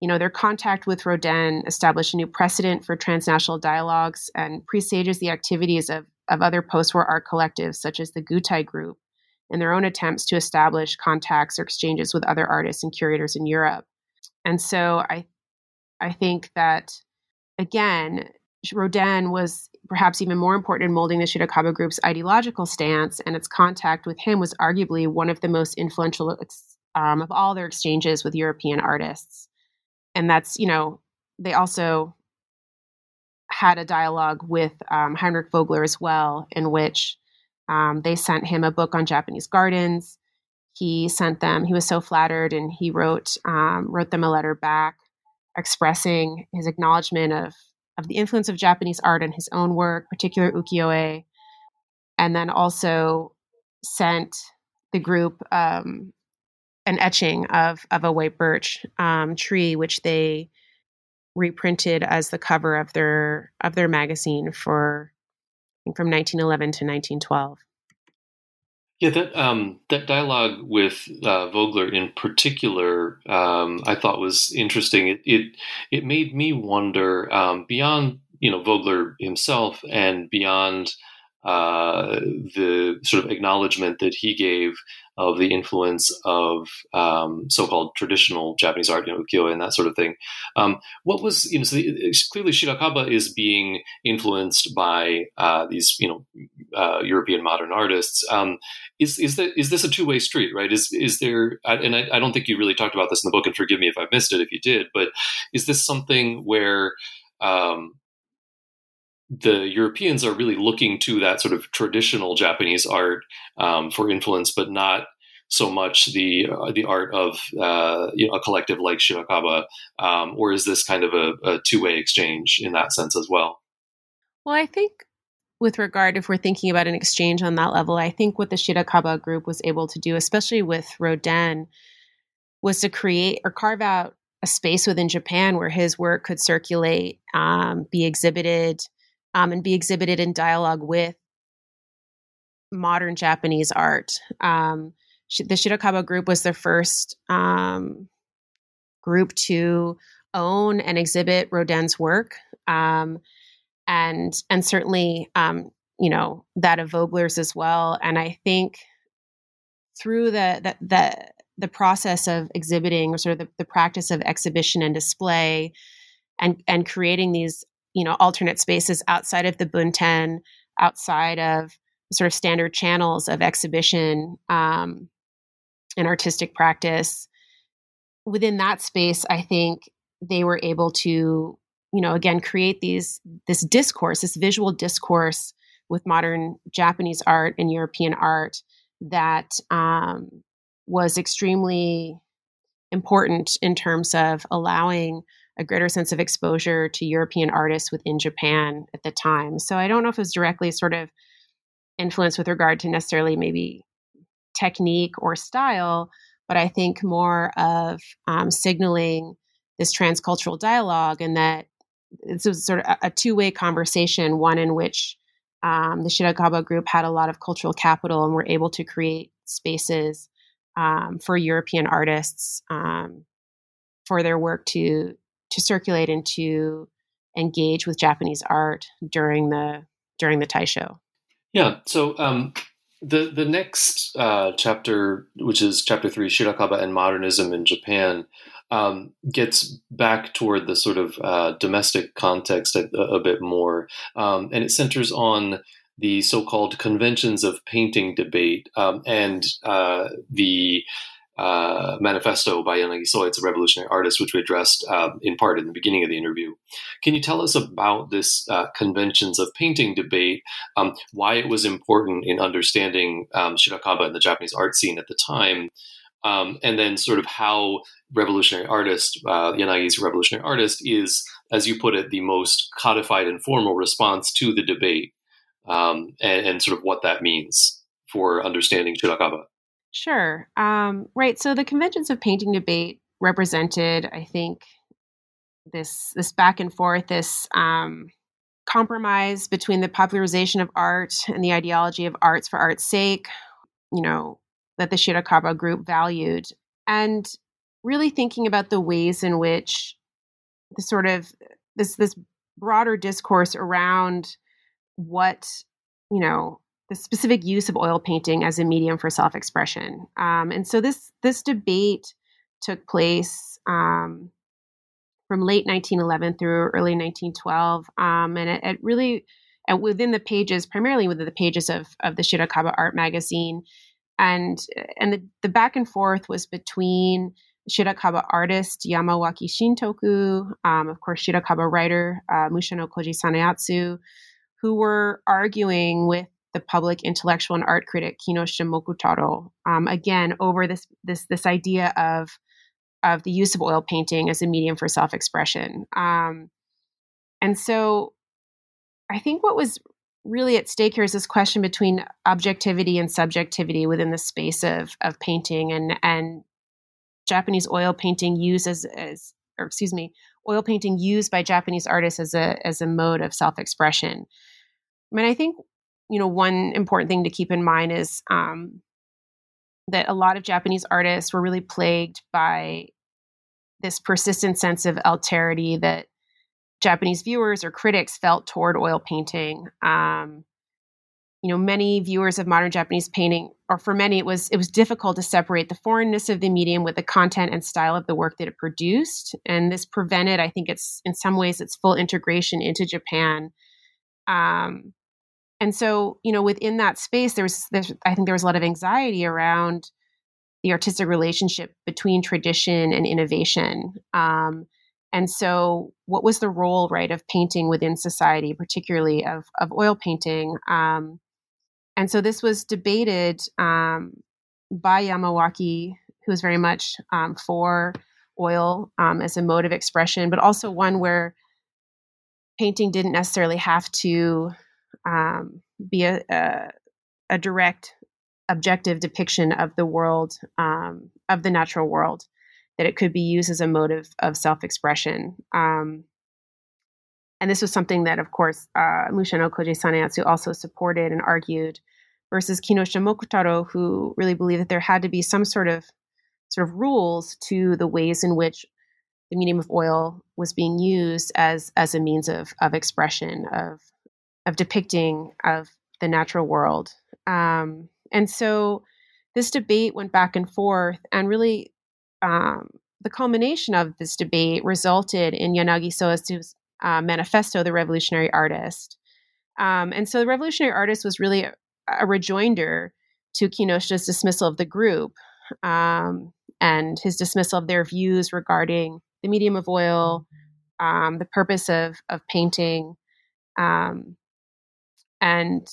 you know, their contact with Rodin established a new precedent for transnational dialogues and presages the activities of, of other post war art collectives, such as the Gutai Group, in their own attempts to establish contacts or exchanges with other artists and curators in Europe. And so I, I think that, again, Rodin was perhaps even more important in molding the Shirakaba group's ideological stance, and its contact with him was arguably one of the most influential um, of all their exchanges with European artists and that's you know they also had a dialogue with um, Heinrich Vogeler as well, in which um, they sent him a book on Japanese gardens. He sent them. He was so flattered, and he wrote um, wrote them a letter back, expressing his acknowledgement of of the influence of Japanese art in his own work, particular ukiyo-e, and then also sent the group um, an etching of of a white birch um, tree, which they reprinted as the cover of their of their magazine for from 1911 to 1912. Yeah, that um, that dialogue with uh, Vogeler in particular, um, I thought was interesting. It it, it made me wonder um, beyond you know Vogeler himself and beyond uh, the sort of acknowledgement that he gave of the influence of um, so-called traditional Japanese art, you know, ukiyo and that sort of thing. Um, what was, you know, so the, clearly Shirakaba is being influenced by uh, these, you know, uh, European modern artists. Um, is is that is this a two-way street, right? Is is there? And I, I don't think you really talked about this in the book, and forgive me if I missed it if you did. But is this something where um, the Europeans are really looking to that sort of traditional Japanese art um, for influence, but not so much the uh, the art of uh, you know, a collective like Shirakaba, um, or is this kind of a, a two way exchange in that sense as well? Well, I think with regard, if we're thinking about an exchange on that level, I think what the Shirakaba group was able to do, especially with Rodin, was to create or carve out a space within Japan where his work could circulate, um, be exhibited, um, and be exhibited in dialogue with modern Japanese art. Um, the Shirakaba group was the first um, group to own and exhibit Rodin's work, um, and and certainly um, you know that of Vogeler's as well. And I think through the the the, the process of exhibiting, or sort of the, the practice of exhibition and display, and and creating these you know alternate spaces outside of the bunten, outside of sort of standard channels of exhibition um, and artistic practice. Within that space, I think they were able to, you know, again create these this discourse, this visual discourse with modern Japanese art and European art that um, was extremely important in terms of allowing a greater sense of exposure to European artists within Japan at the time. So I don't know if it was directly sort of influence with regard to necessarily maybe technique or style, but I think more of um, signaling this transcultural dialogue and that this was sort of a, a two way conversation, one in which um, the Shirakaba group had a lot of cultural capital and were able to create spaces um, for European artists um, for their work to to circulate and to engage with Japanese art during the during the Taisho. Yeah. So um, the the next uh, chapter, which is chapter three, Shirakaba and modernism in Japan, um, gets back toward the sort of uh, domestic context a, a bit more, um, and it centers on the so-called conventions of painting debate um, and uh, the uh, manifesto by Yanagi Soetsu, a revolutionary artist, which we addressed um, in part in the beginning of the interview. Can you tell us about this uh, conventions of painting debate, um, why it was important in understanding um, Shirakaba and the Japanese art scene at the time, um, and then sort of how revolutionary artist, uh, Yanagi's revolutionary artist, is, as you put it, the most codified and formal response to the debate, um, and, and sort of what that means for understanding Shirakaba. Sure. Um, right. So the conventions of painting debate represented, I think, this this back and forth, this um, compromise between the popularization of art and the ideology of arts for art's sake. You know that the Shirakaba group valued, and really thinking about the ways in which the sort of this this broader discourse around what you know the specific use of oil painting as a medium for self-expression. Um, and so this this debate took place um, from late 1911 through early 1912, um, and it, it, really and within the pages, primarily within the pages of of the Shirakaba Art magazine, and and the, the back and forth was between Shirakaba artist Yamawaki Shintoku, um, of course Shirakaba writer uh, Mushano Koji Saneatsu, who were arguing with the public intellectual and art critic Kinoshita Mokutaro. Um, again, over this this this idea of of the use of oil painting as a medium for self expression. Um, and so, I think what was really at stake here is this question between objectivity and subjectivity within the space of of painting and and Japanese oil painting used as as or excuse me, oil painting used by Japanese artists as a as a mode of self expression. I mean, I think you know, one important thing to keep in mind is um, that a lot of Japanese artists were really plagued by this persistent sense of alterity that Japanese viewers or critics felt toward oil painting. Um, you know, many viewers of modern Japanese painting, or for many, it was it was difficult to separate the foreignness of the medium with the content and style of the work that it produced, and this prevented, I think, it's in some ways its full integration into Japan. Um, and so you know within that space there's there's i think there was a lot of anxiety around the artistic relationship between tradition and innovation. Um, and so what was the role right of painting within society particularly of of oil painting? Um, and so this was debated um, by yamawaki who was very much um, for oil um, as a mode of expression but also one where painting didn't necessarily have to um, be a, a, a, direct, objective depiction of the world, um, of the natural world. that it could be used as a motive of self-expression. Um, and this was something that, of course, uh, Mushano Koji Saneatsu also supported and argued, versus Kinoshita Mokutaro, who really believed that there had to be some sort of sort of rules to the ways in which the medium of oil was being used as as a means of of expression of of depicting of the natural world. Um, and so this debate went back and forth, and really um, the culmination of this debate resulted in Yanagi Soetsu's uh, manifesto, The Revolutionary Artist. Um, and so the Revolutionary Artist was really a, a rejoinder to Kinoshita's dismissal of the group um, and his dismissal of their views regarding the medium of oil, um, the purpose of of painting, um, and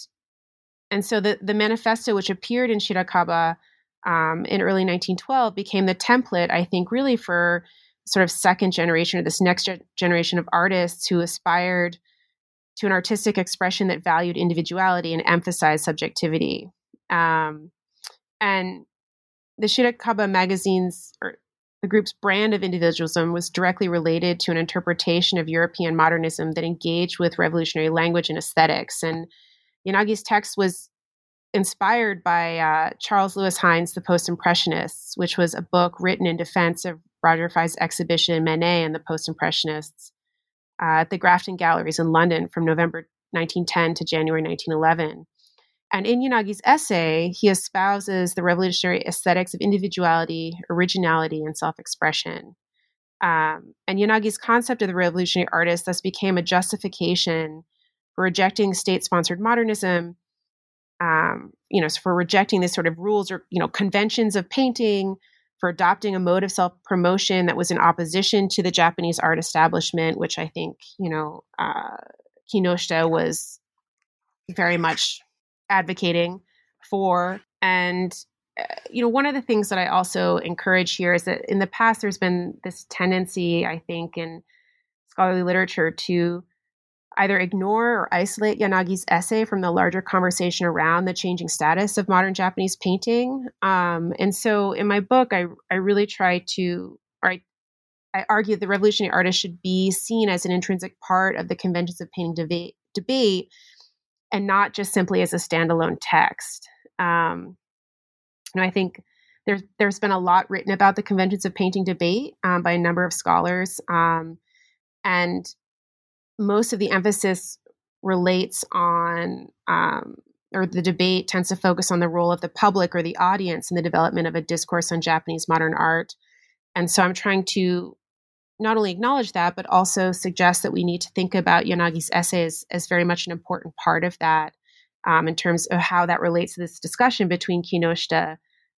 and so the the manifesto, which appeared in Shirakaba um, in early 1912, became the template, I think, really for sort of second generation or this next ge- generation of artists who aspired to an artistic expression that valued individuality and emphasized subjectivity. Um, and the Shirakaba magazine's or the group's brand of individualism was directly related to an interpretation of European modernism that engaged with revolutionary language and aesthetics. And Yanagi's text was inspired by uh, Charles Lewis Hind's The Post Impressionists, which was a book written in defense of Roger Fry's exhibition Manet and the Post Impressionists uh, at the Grafton Galleries in London from November 1910 to January 1911. And in Yanagi's essay, he espouses the revolutionary aesthetics of individuality, originality, and self expression. Um, and Yanagi's concept of the revolutionary artist thus became a justification for rejecting state sponsored modernism, um, you know, for rejecting this sort of rules or, you know, conventions of painting, for adopting a mode of self promotion that was in opposition to the Japanese art establishment, which I think, you know, uh, Kinoshita was very much advocating for. And, uh, you know, one of the things that I also encourage here is that in the past, there's been this tendency, I think, in scholarly literature to either ignore or isolate Yanagi's essay from the larger conversation around the changing status of modern Japanese painting. Um, and so in my book, I, I really try to, or I, I argue the revolutionary artist should be seen as an intrinsic part of the conventions of painting debate, debate and not just simply as a standalone text. Um, you know, I think there's there's been a lot written about the conventions of painting debate um, by a number of scholars, um, and most of the emphasis relates on um, or the debate tends to focus on the role of the public or the audience in the development of a discourse on Japanese modern art. And so I'm trying to not only acknowledge that, but also suggest that we need to think about Yanagi's essays as very much an important part of that um, in terms of how that relates to this discussion between Kinoshita,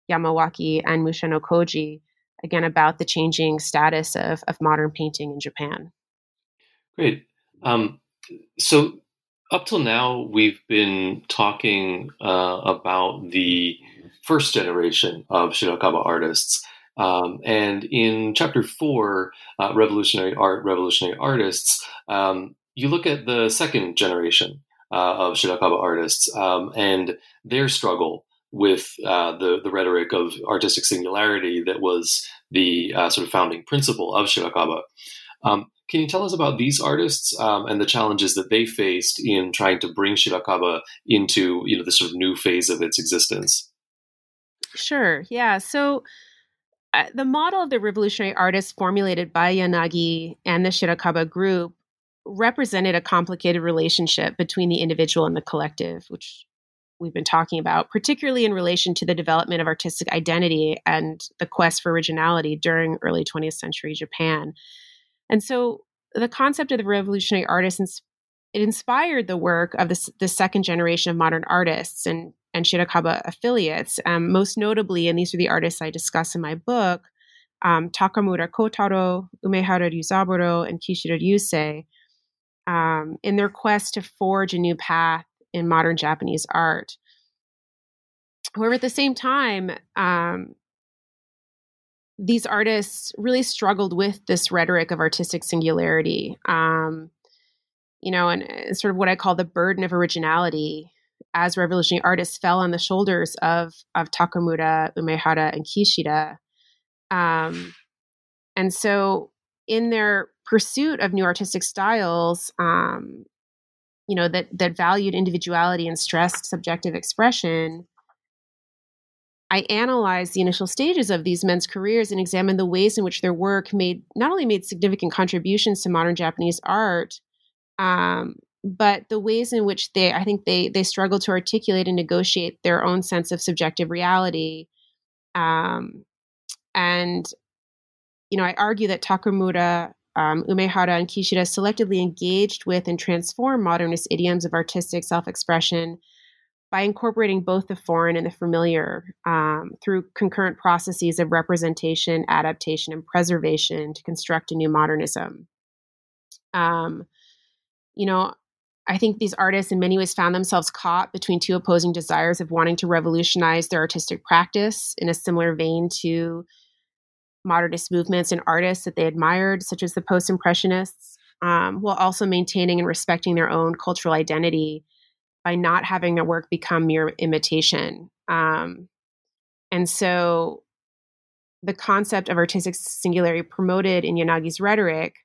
Yamawaki, and Mushano Koji, again, about the changing status of, of modern painting in Japan. Great. Um, so, up till now, we've been talking uh, about the first generation of Shirakaba artists. Um, and in chapter four, uh, Revolutionary Art, Revolutionary Artists, um, you look at the second generation uh, of Shirakaba artists um, and their struggle with uh, the, the rhetoric of artistic singularity that was the uh, sort of founding principle of Shirakaba. Um, can you tell us about these artists um, and the challenges that they faced in trying to bring Shirakaba into you know the sort of new phase of its existence? Sure. Yeah. So the model of the revolutionary artist formulated by Yanagi and the Shirakaba group represented a complicated relationship between the individual and the collective, which we've been talking about, particularly in relation to the development of artistic identity and the quest for originality during early 20th century Japan. And so the concept of the revolutionary artist it inspired the work of the, the second generation of modern artists and and Shirakaba affiliates. Um, most notably, and these are the artists I discuss in my book, um, Takamura Kotaro, Umehara Ryuzaburo, and Kishida Ryusei, um, in their quest to forge a new path in modern Japanese art. However, at the same time, um, these artists really struggled with this rhetoric of artistic singularity, um, you know, and, and sort of what I call the burden of originality as revolutionary artists fell on the shoulders of of Takamura, Umehara, and Kishida. Um, and so in their pursuit of new artistic styles, um, you know that that valued individuality and stressed subjective expression I analyzed the initial stages of these men's careers and examined the ways in which their work made not only made significant contributions to modern Japanese art, um, but the ways in which they, I think they they struggle to articulate and negotiate their own sense of subjective reality. Um, and you know, I argue that Takamura, um, Umehara, and Kishida selectively engaged with and transformed modernist idioms of artistic self-expression by incorporating both the foreign and the familiar um, through concurrent processes of representation, adaptation, and preservation to construct a new modernism. Um, you know, I think these artists in many ways found themselves caught between two opposing desires of wanting to revolutionize their artistic practice in a similar vein to modernist movements and artists that they admired, such as the post impressionists, um, while also maintaining and respecting their own cultural identity by not having their work become mere imitation. Um, and so the concept of artistic singularity promoted in Yanagi's rhetoric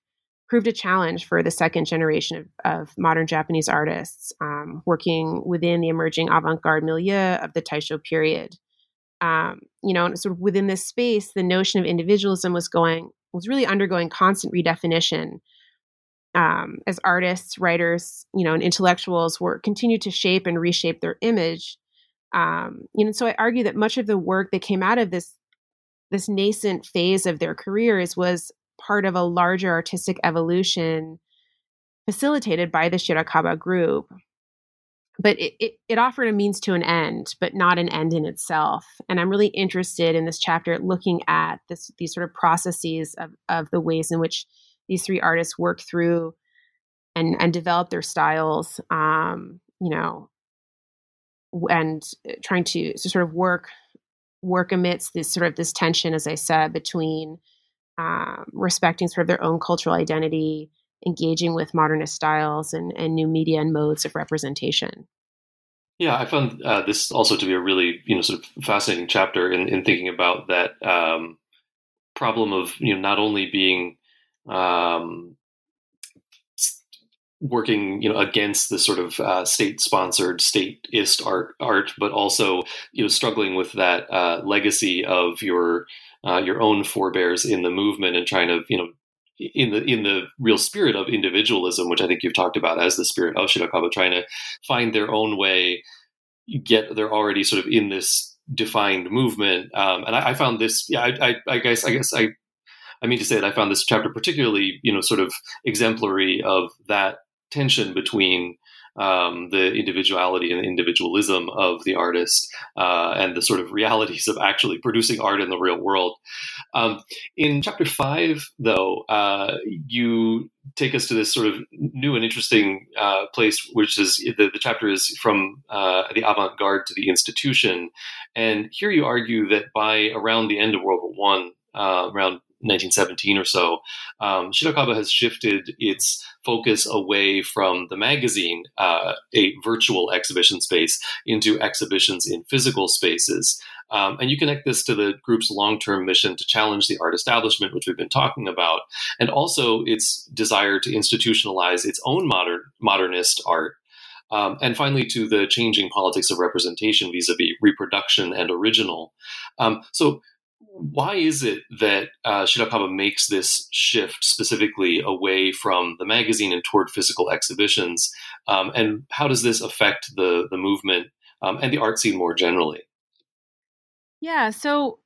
proved a challenge for the second generation of, of modern Japanese artists um, working within the emerging avant garde milieu of the Taisho period. Um, you know, sort of within this space, the notion of individualism was going was really undergoing constant redefinition um, as artists, writers, you know, and intellectuals were continued to shape and reshape their image. Um, you know, so I argue that much of the work that came out of this this nascent phase of their careers was part of a larger artistic evolution facilitated by the Shirakaba group. But it, it, it, offered a means to an end, but not an end in itself. And I'm really interested in this chapter looking at this, these sort of processes of, of the ways in which these three artists work through and and develop their styles um, you know and uh, trying to, to sort of work work amidst this sort of this tension as i said between um, respecting sort of their own cultural identity engaging with modernist styles and, and new media and modes of representation. Yeah, I found uh, this also to be a really you know sort of fascinating chapter in, in thinking about that um, problem of you know not only being um, working you know against the sort of uh, state sponsored stateist art art but also you know struggling with that uh, legacy of your uh, your own forebears in the movement and trying to you know in the in the real spirit of individualism which i think you've talked about as the spirit of shirakaba trying to find their own way get they're already sort of in this defined movement. Um, and I, I, found this yeah I, I, I guess i guess i I mean to say that I found this chapter particularly, you know, sort of exemplary of that tension between um, the individuality and individualism of the artist uh, and the sort of realities of actually producing art in the real world. Um, in chapter five, though, uh, you take us to this sort of new and interesting uh, place, which is the, the chapter is from uh, the avant garde to the institution. And here you argue that by around the end of World War One, uh, around 1917 or so, um, Shirakaba has shifted its focus away from the magazine, uh, a virtual exhibition space, into exhibitions in physical spaces. Um, and you connect this to the group's long term mission to challenge the art establishment, which we've been talking about, and also its desire to institutionalize its own modern modernist art. Um, and finally, to the changing politics of representation vis a vis reproduction and original. Um, so, why is it that uh, Shirakaba makes this shift specifically away from the magazine and toward physical exhibitions? Um, and how does this affect the the movement um, and the art scene more generally? Yeah, so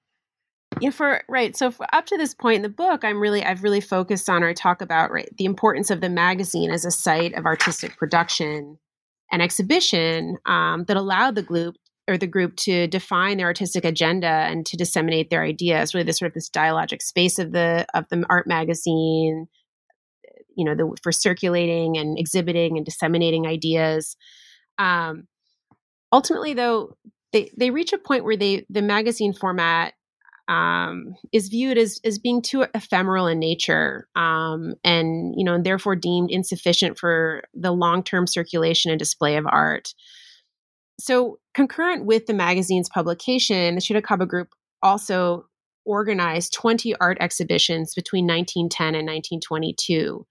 yeah, for right. So for, up to this point in the book, I'm really I've really focused on or I talk about right the importance of the magazine as a site of artistic production and exhibition um, that allowed the group or the group to define their artistic agenda and to disseminate their ideas really this sort of this dialogic space of the of the art magazine you know the, for circulating and exhibiting and disseminating ideas um, ultimately though they they reach a point where they the magazine format um, is viewed as as being too ephemeral in nature, um, and you know, and therefore deemed insufficient for the long term circulation and display of art. So, concurrent with the magazine's publication, the Shirakaba Group also organized 20 art exhibitions between 1910 and 1922.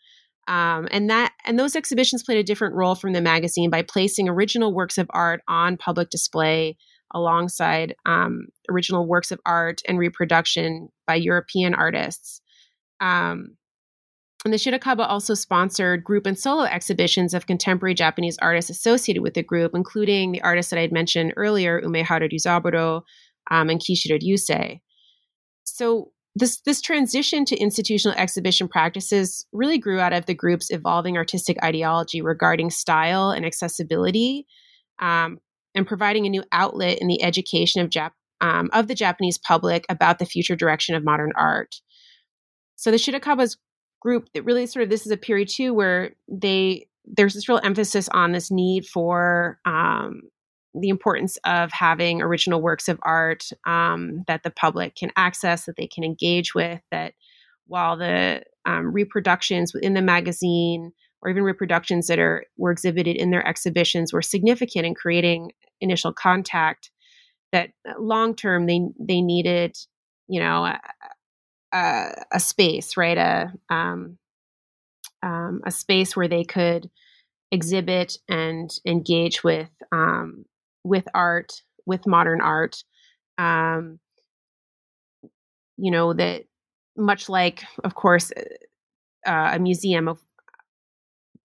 Um, and that and those exhibitions played a different role from the magazine by placing original works of art on public display alongside um, original works of art and reproduction by European artists. Um, and the Shirakaba also sponsored group and solo exhibitions of contemporary Japanese artists associated with the group, including the artists that I had mentioned earlier, Umehara Ryuzaburo um, and Kishida Ryusei. So this this transition to institutional exhibition practices really grew out of the group's evolving artistic ideology regarding style and accessibility, um, and providing a new outlet in the education of Jap- um, of the Japanese public about the future direction of modern art. So the Shirakaba's group that really sort of this is a period too where they there's this real emphasis on this need for um, the importance of having original works of art um, that the public can access, that they can engage with, that while the um, reproductions within the magazine or even reproductions that are were exhibited in their exhibitions were significant in creating initial contact that uh, long term they they needed you know a, a, space right a um, um, a space where they could exhibit and engage with um, with art, with modern art. Um, you know, that much like, of course, uh, a museum of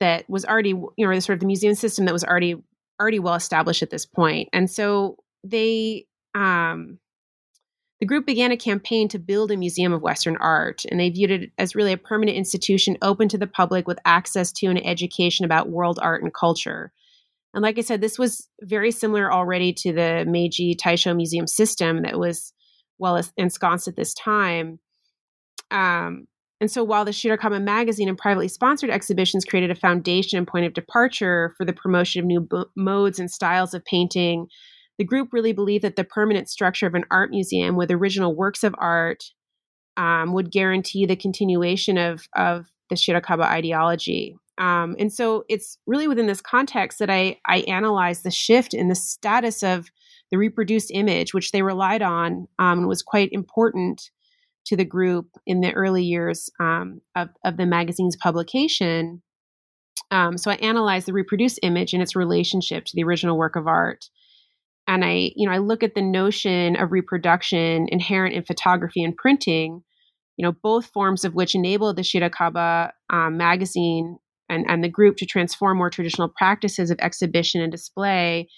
that was already, you know, the sort of the museum system that was already already well established at this. And so they um, the group began a campaign to build a museum of Western art, and they viewed it as really a permanent institution open to the public with access to and education about world art and culture. And like I said, this was very similar already to the Meiji Taisho Museum system that was well ensconced at this time. Um, and so while the Shirakaba magazine and privately sponsored exhibitions created a foundation and point of departure for the promotion of new modes and styles of painting, the group really believed that the permanent structure of an art museum with original works of art um, would guarantee the continuation of, of the Shirakaba ideology. Um, and so it's really within this context that I, I analyze the shift in the status of the reproduced image, which they relied on um, and was quite important to the group in the early years um, of, of the magazine's publication. Um, so I analyze the reproduced image and its relationship to the original work of art. And I, you know, I look at the notion of reproduction inherent in photography and printing, you know, both forms of which enable the Shirakaba um, magazine and, and the group to transform more traditional practices of exhibition and display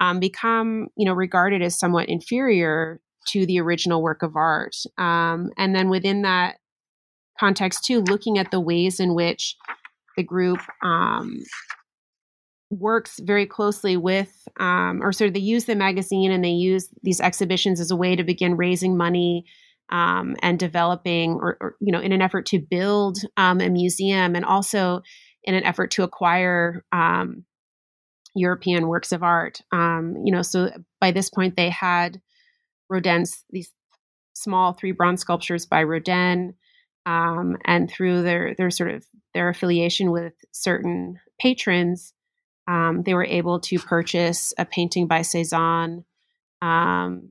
um, become you know regarded as somewhat inferior to the original work of art. Um, and then within that context too looking at the ways in which the group um, works very closely with um, or sort of they use the magazine and they use these exhibitions as a way to begin raising money um, and developing or, or, you know in an effort to build um, a museum and also in an effort to acquire um, European works of art. Um, you know, so by this point they had Rodin's these small three bronze sculptures by Rodin, um, and through their their sort of their affiliation with certain patrons, um, they were able to purchase a painting by Cezanne, um,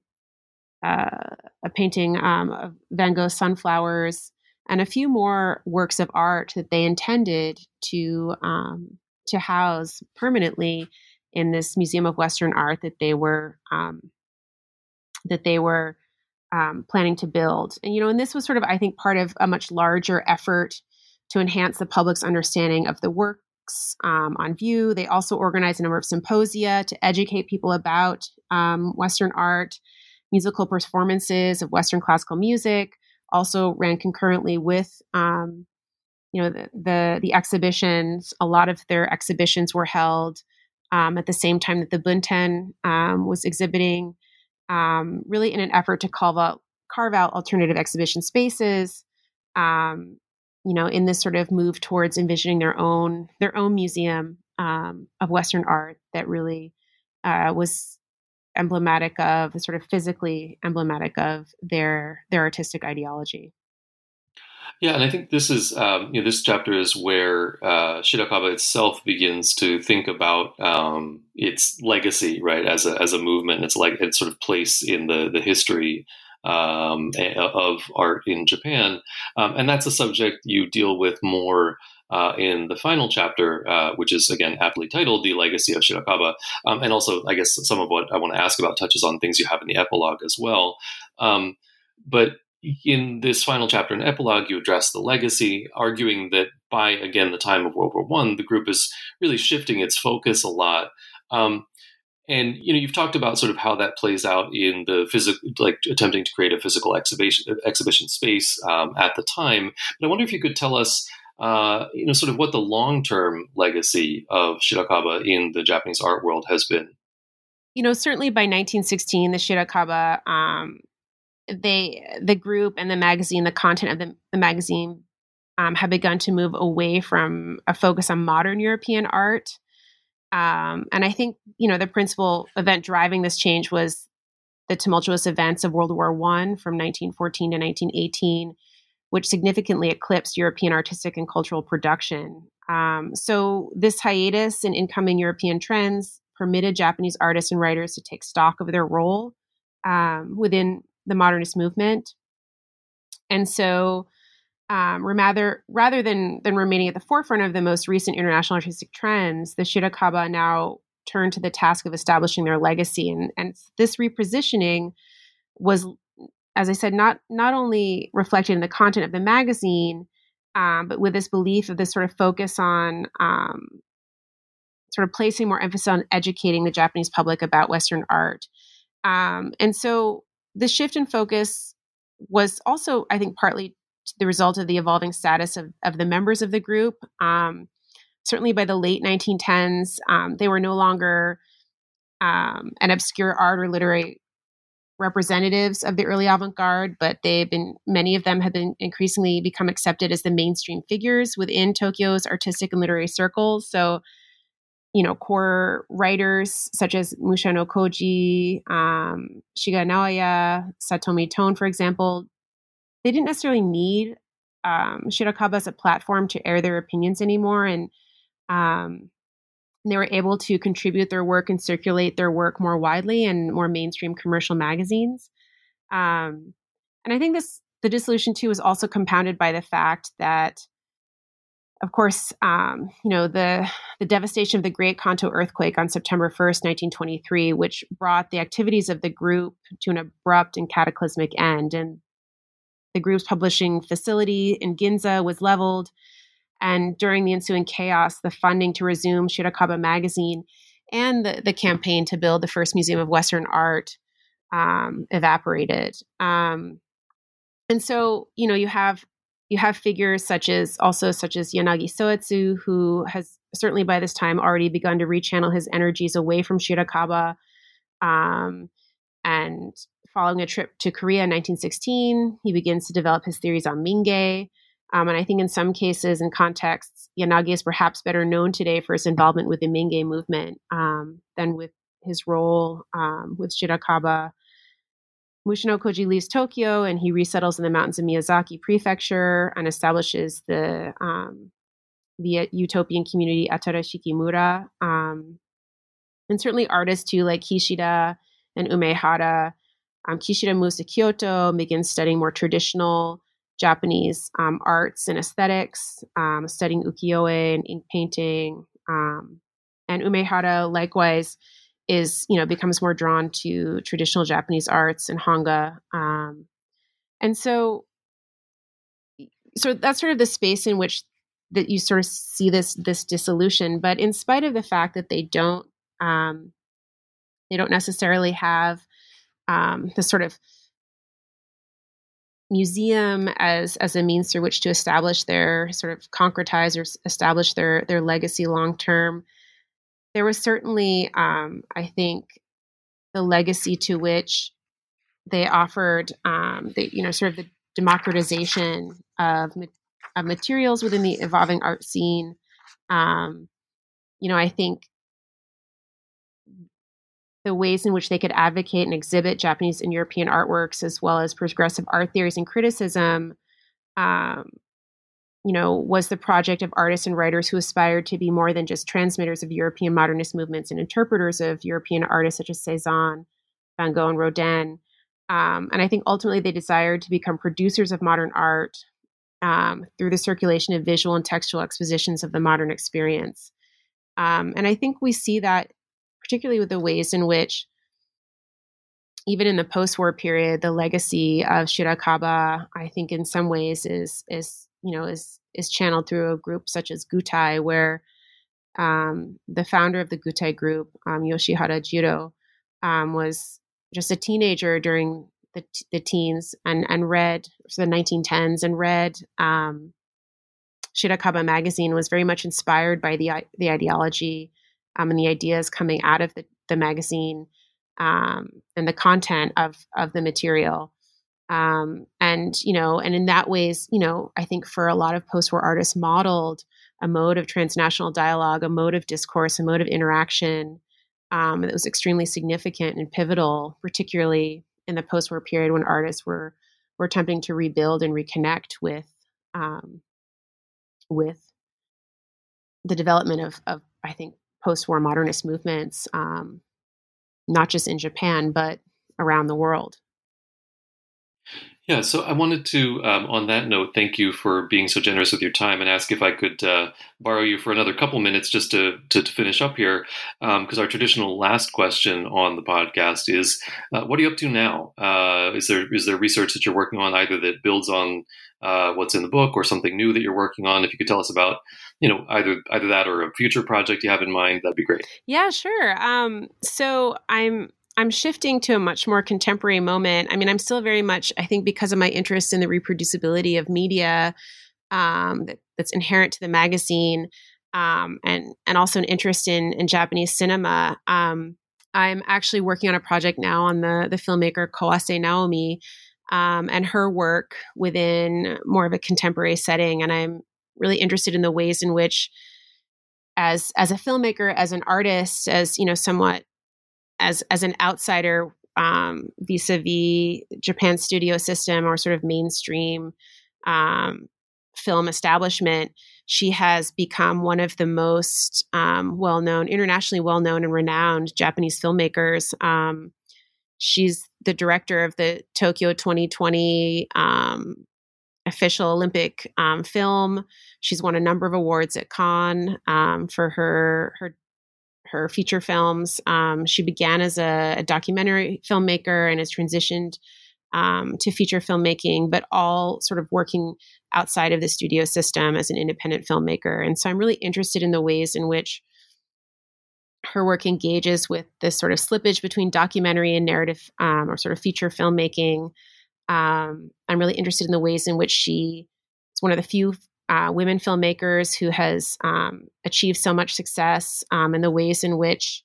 uh, a painting um, of Van Gogh's Sunflowers, and a few more works of art that they intended to um, to house permanently in this Museum of Western Art that they were um, that they were um, planning to build. And you know, and this was sort of I think part of a much larger effort to enhance the public's understanding of the works um, on view. They also organized a number of symposia to educate people about um, Western art, musical performances of Western classical music, also ran concurrently with um, you know the, the, the exhibitions. A lot of their exhibitions were held um, at the same time that the Bunten um, was exhibiting, um, really in an effort to carve out carve out alternative exhibition spaces. Um, you know, in this sort of move towards envisioning their own their own museum um, of Western art that really uh, was emblematic of sort of physically emblematic of their their artistic ideology. Yeah and i think this is um, you know this chapter is where uh, shirakaba itself begins to think about um, its legacy right as a as a movement and its like its sort of place in the the history um, of art in Japan. Um, and that's a subject you deal with more uh, in the final chapter, uh, which is again aptly titled "The Legacy of Shirakaba," um, and also I guess some of what I want to ask about touches on things you have in the epilogue as well. Um, but in this final chapter and epilogue, you address the legacy, arguing that by again the time of World War One, the group is really shifting its focus a lot. Um, and you know, you've talked about sort of how that plays out in the physical, like attempting to create a physical exhibition exhibition space um, at the time. But I wonder if you could tell us uh, you know, sort of what the long term legacy of Shirakaba in the Japanese art world has been. You know, certainly by 1916, the Shirakaba, um, they, the group and the magazine, the content of the, the magazine, um, have begun to move away from a focus on modern European art. Um, and I think, you know, the principal event driving this change was the tumultuous events of World War One from 1914 to 1918 which significantly eclipsed European artistic and cultural production. Um, so, this hiatus in incoming European trends permitted Japanese artists and writers to take stock of their role um, within the modernist movement. And so, um, rather rather than than remaining at the forefront of the most recent international artistic trends, the Shirakaba now turned to the task of establishing their legacy, and and this repositioning was as I said, not not only reflected in the content of the magazine, um, but with this belief of this sort of focus on um, sort of placing more emphasis on educating the Japanese public about Western art. Um, and so the shift in focus was also, I think, partly the result of the evolving status of, of the members of the group. Um, certainly by the late 1910s, um, they were no longer um, an obscure art or literary representatives of the early avant-garde but they've been many of them have been increasingly become accepted as the mainstream figures within tokyo's artistic and literary circles so you know core writers such as mushano koji um, shiga naoya satomi Ton, for example they didn't necessarily need um, shirakaba as a platform to air their opinions anymore and um, they were able to contribute their work and circulate their work more widely in more mainstream commercial magazines. Um, and I think this the dissolution too was also compounded by the fact that, of course, um, you know the the devastation of the Great Kanto earthquake on September first, nineteen twenty three, which brought the activities of the group to an abrupt and cataclysmic end, and the group's publishing facility in Ginza was leveled and during the ensuing chaos, the funding to resume Shirakaba magazine and the, the campaign to build the first museum of Western art um, evaporated. Um, and so, you know, you have you have figures such as also such as Yanagi Soetsu, who has certainly by this time already begun to rechannel his energies away from Shirakaba. Um, and following a trip to Korea in 1916, he begins to develop his theories on Mingei. Um, and I think in some cases and contexts, Yanagi is perhaps better known today for his involvement with the Mingei movement um, than with his role um, with Shirakaba. Mushano Koji leaves Tokyo and he resettles in the mountains of Miyazaki Prefecture and establishes the um, the utopian community Atarashikimura. Um, and certainly artists too, like Kishida and Umehara. Um, Kishida moves to Kyoto, begins studying more traditional Japanese um, arts and aesthetics, um, studying ukiyo-e and ink painting. Um, and Umehara likewise is, you know, becomes more drawn to traditional Japanese arts and hanga. Um, and so, so that's sort of the space in which that you sort of see this this dissolution. But in spite of the fact that they don't um, they don't necessarily have um, the sort of museum as as a means through which to establish their sort of concretize or establish their their legacy long term. There was certainly, um, I think, the legacy to which they offered, um, the you know, sort of the democratization of, of materials within the evolving art scene. Um, you know, I think the ways in which they could advocate and exhibit Japanese and European artworks, as well as progressive art theories and criticism, um, you know, was the project of artists and writers who aspired to be more than just transmitters of European modernist movements and interpreters of European artists such as Cezanne, Van Gogh, and Rodin. Um, and I think ultimately they desired to become producers of modern art um, through the circulation of visual and textual expositions of the modern experience. Um, and I think we see that particularly with the ways in which, even in the post-war period, the legacy of Shirakaba, I think, in some ways, is is you know is is channeled through a group such as Gutai, where um, the founder of the Gutai group, um, Yoshihara Jiro, um, was just a teenager during the, the teens and, and read so the 1910s and read um, Shirakaba magazine was very much inspired by the the ideology um, and the ideas coming out of the, the magazine um, and the content of of the material. Um, and you know, and in that ways, you know, I think for a lot of post-war artists, modeled a mode of transnational dialogue, a mode of discourse, a mode of interaction um, that was extremely significant and pivotal, particularly in the post-war period when artists were were attempting to rebuild and reconnect with um, with the development of, of I think post-war modernist movements, um, not just in Japan but around the world. Yeah, so I wanted to, um, on that note, thank you for being so generous with your time and ask if I could uh, borrow you for another couple minutes just to, to, to finish up here. Because um, our traditional last question on the podcast is uh, what are you up to now? Uh, is, there, is there research that you're working on either that builds on uh, what's in the book or something new that you're working on? If you could tell us about, you know, either either that or a future project you have in mind, that'd be great. Yeah, sure. Um, so I'm I'm shifting to a much more contemporary moment. I mean, I'm still very much, I think, because of my interest in the reproducibility of media um, that, that's inherent to the magazine, um, and and also an interest in in Japanese cinema. Um, I'm actually working on a project now on the the filmmaker Kawase Naomi um, and her work within more of a contemporary setting, and I'm really interested in the ways in which as as a filmmaker as an artist as you know somewhat as as an outsider um, vis-a-vis Japan studio system or sort of mainstream um, film establishment, she has become one of the most um, well-known, internationally well-known and renowned Japanese filmmakers. Um, she's the director of the Tokyo 2020 um, official Olympic um, film. She's won a number of awards at Cannes for her her her feature films. Um, she began as a, a, documentary filmmaker and has transitioned um, to feature filmmaking, but all sort of working outside of the studio system as an independent filmmaker. And so I'm really interested in the ways in which her work engages with this sort of slippage between documentary and narrative um, or sort of feature filmmaking. Um, I'm really interested in the ways in which she is one of the few uh, women filmmakers who has um, achieved so much success um, and the ways in which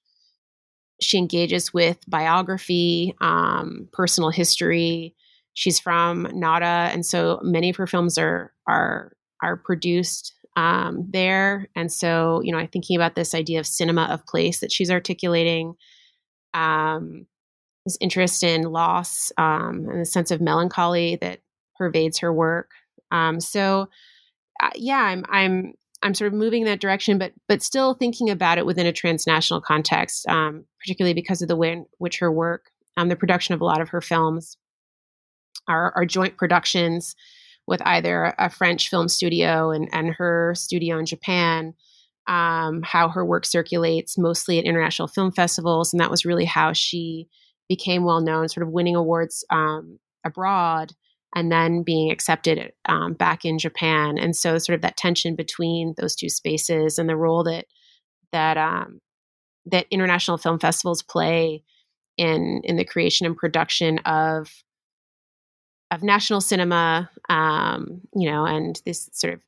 she engages with biography, um, personal history. She's from Nara, and so many of her films are are are produced um, there. And so, you know, I'm thinking about this idea of cinema of place that she's articulating. Um, this interest in loss um, and the sense of melancholy that pervades her work. Um, so, uh, yeah, I'm I'm I'm sort of moving that direction, but but still thinking about it within a transnational context, um, particularly because of the way in which her work, um, the production of a lot of her films, are, are joint productions with either a French film studio and and her studio in Japan. Um, how her work circulates mostly at international film festivals, and that was really how she became well known, sort of winning awards um, abroad and then being accepted um, back in Japan. And so, sort of that tension between those two spaces and the role that that um, that international film festivals play in in the creation and production of of national cinema, um, you know, and this sort of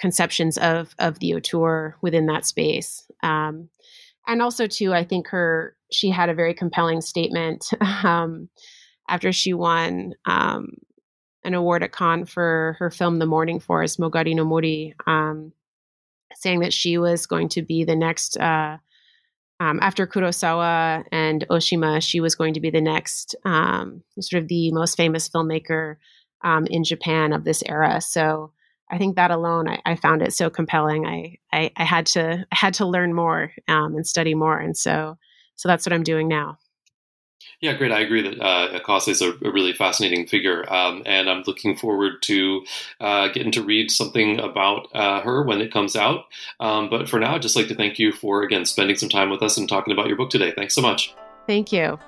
conceptions of of the auteur within that space. Um, and also, too, I think her she had a very compelling statement um, after she won um, an award at Cannes for her film The Mourning Forest, Mogari no Mori, um, saying that she was going to be the next, uh, um, after Kurosawa and Oshima, she was going to be the next, um, sort of the most famous filmmaker um, in Japan of this era. So I think that alone, I, I found it so compelling. I, I, I, had to had to learn more um, and study more, and so so that's what I'm doing now. Yeah, great. I agree that uh, Kawase is a, a, really fascinating figure, um, and I'm looking forward to uh, getting to read something about uh, her when it comes out. Um, but for now, I'd just like to thank you for again spending some time with us and talking about your book today. Thanks so much. Thank you.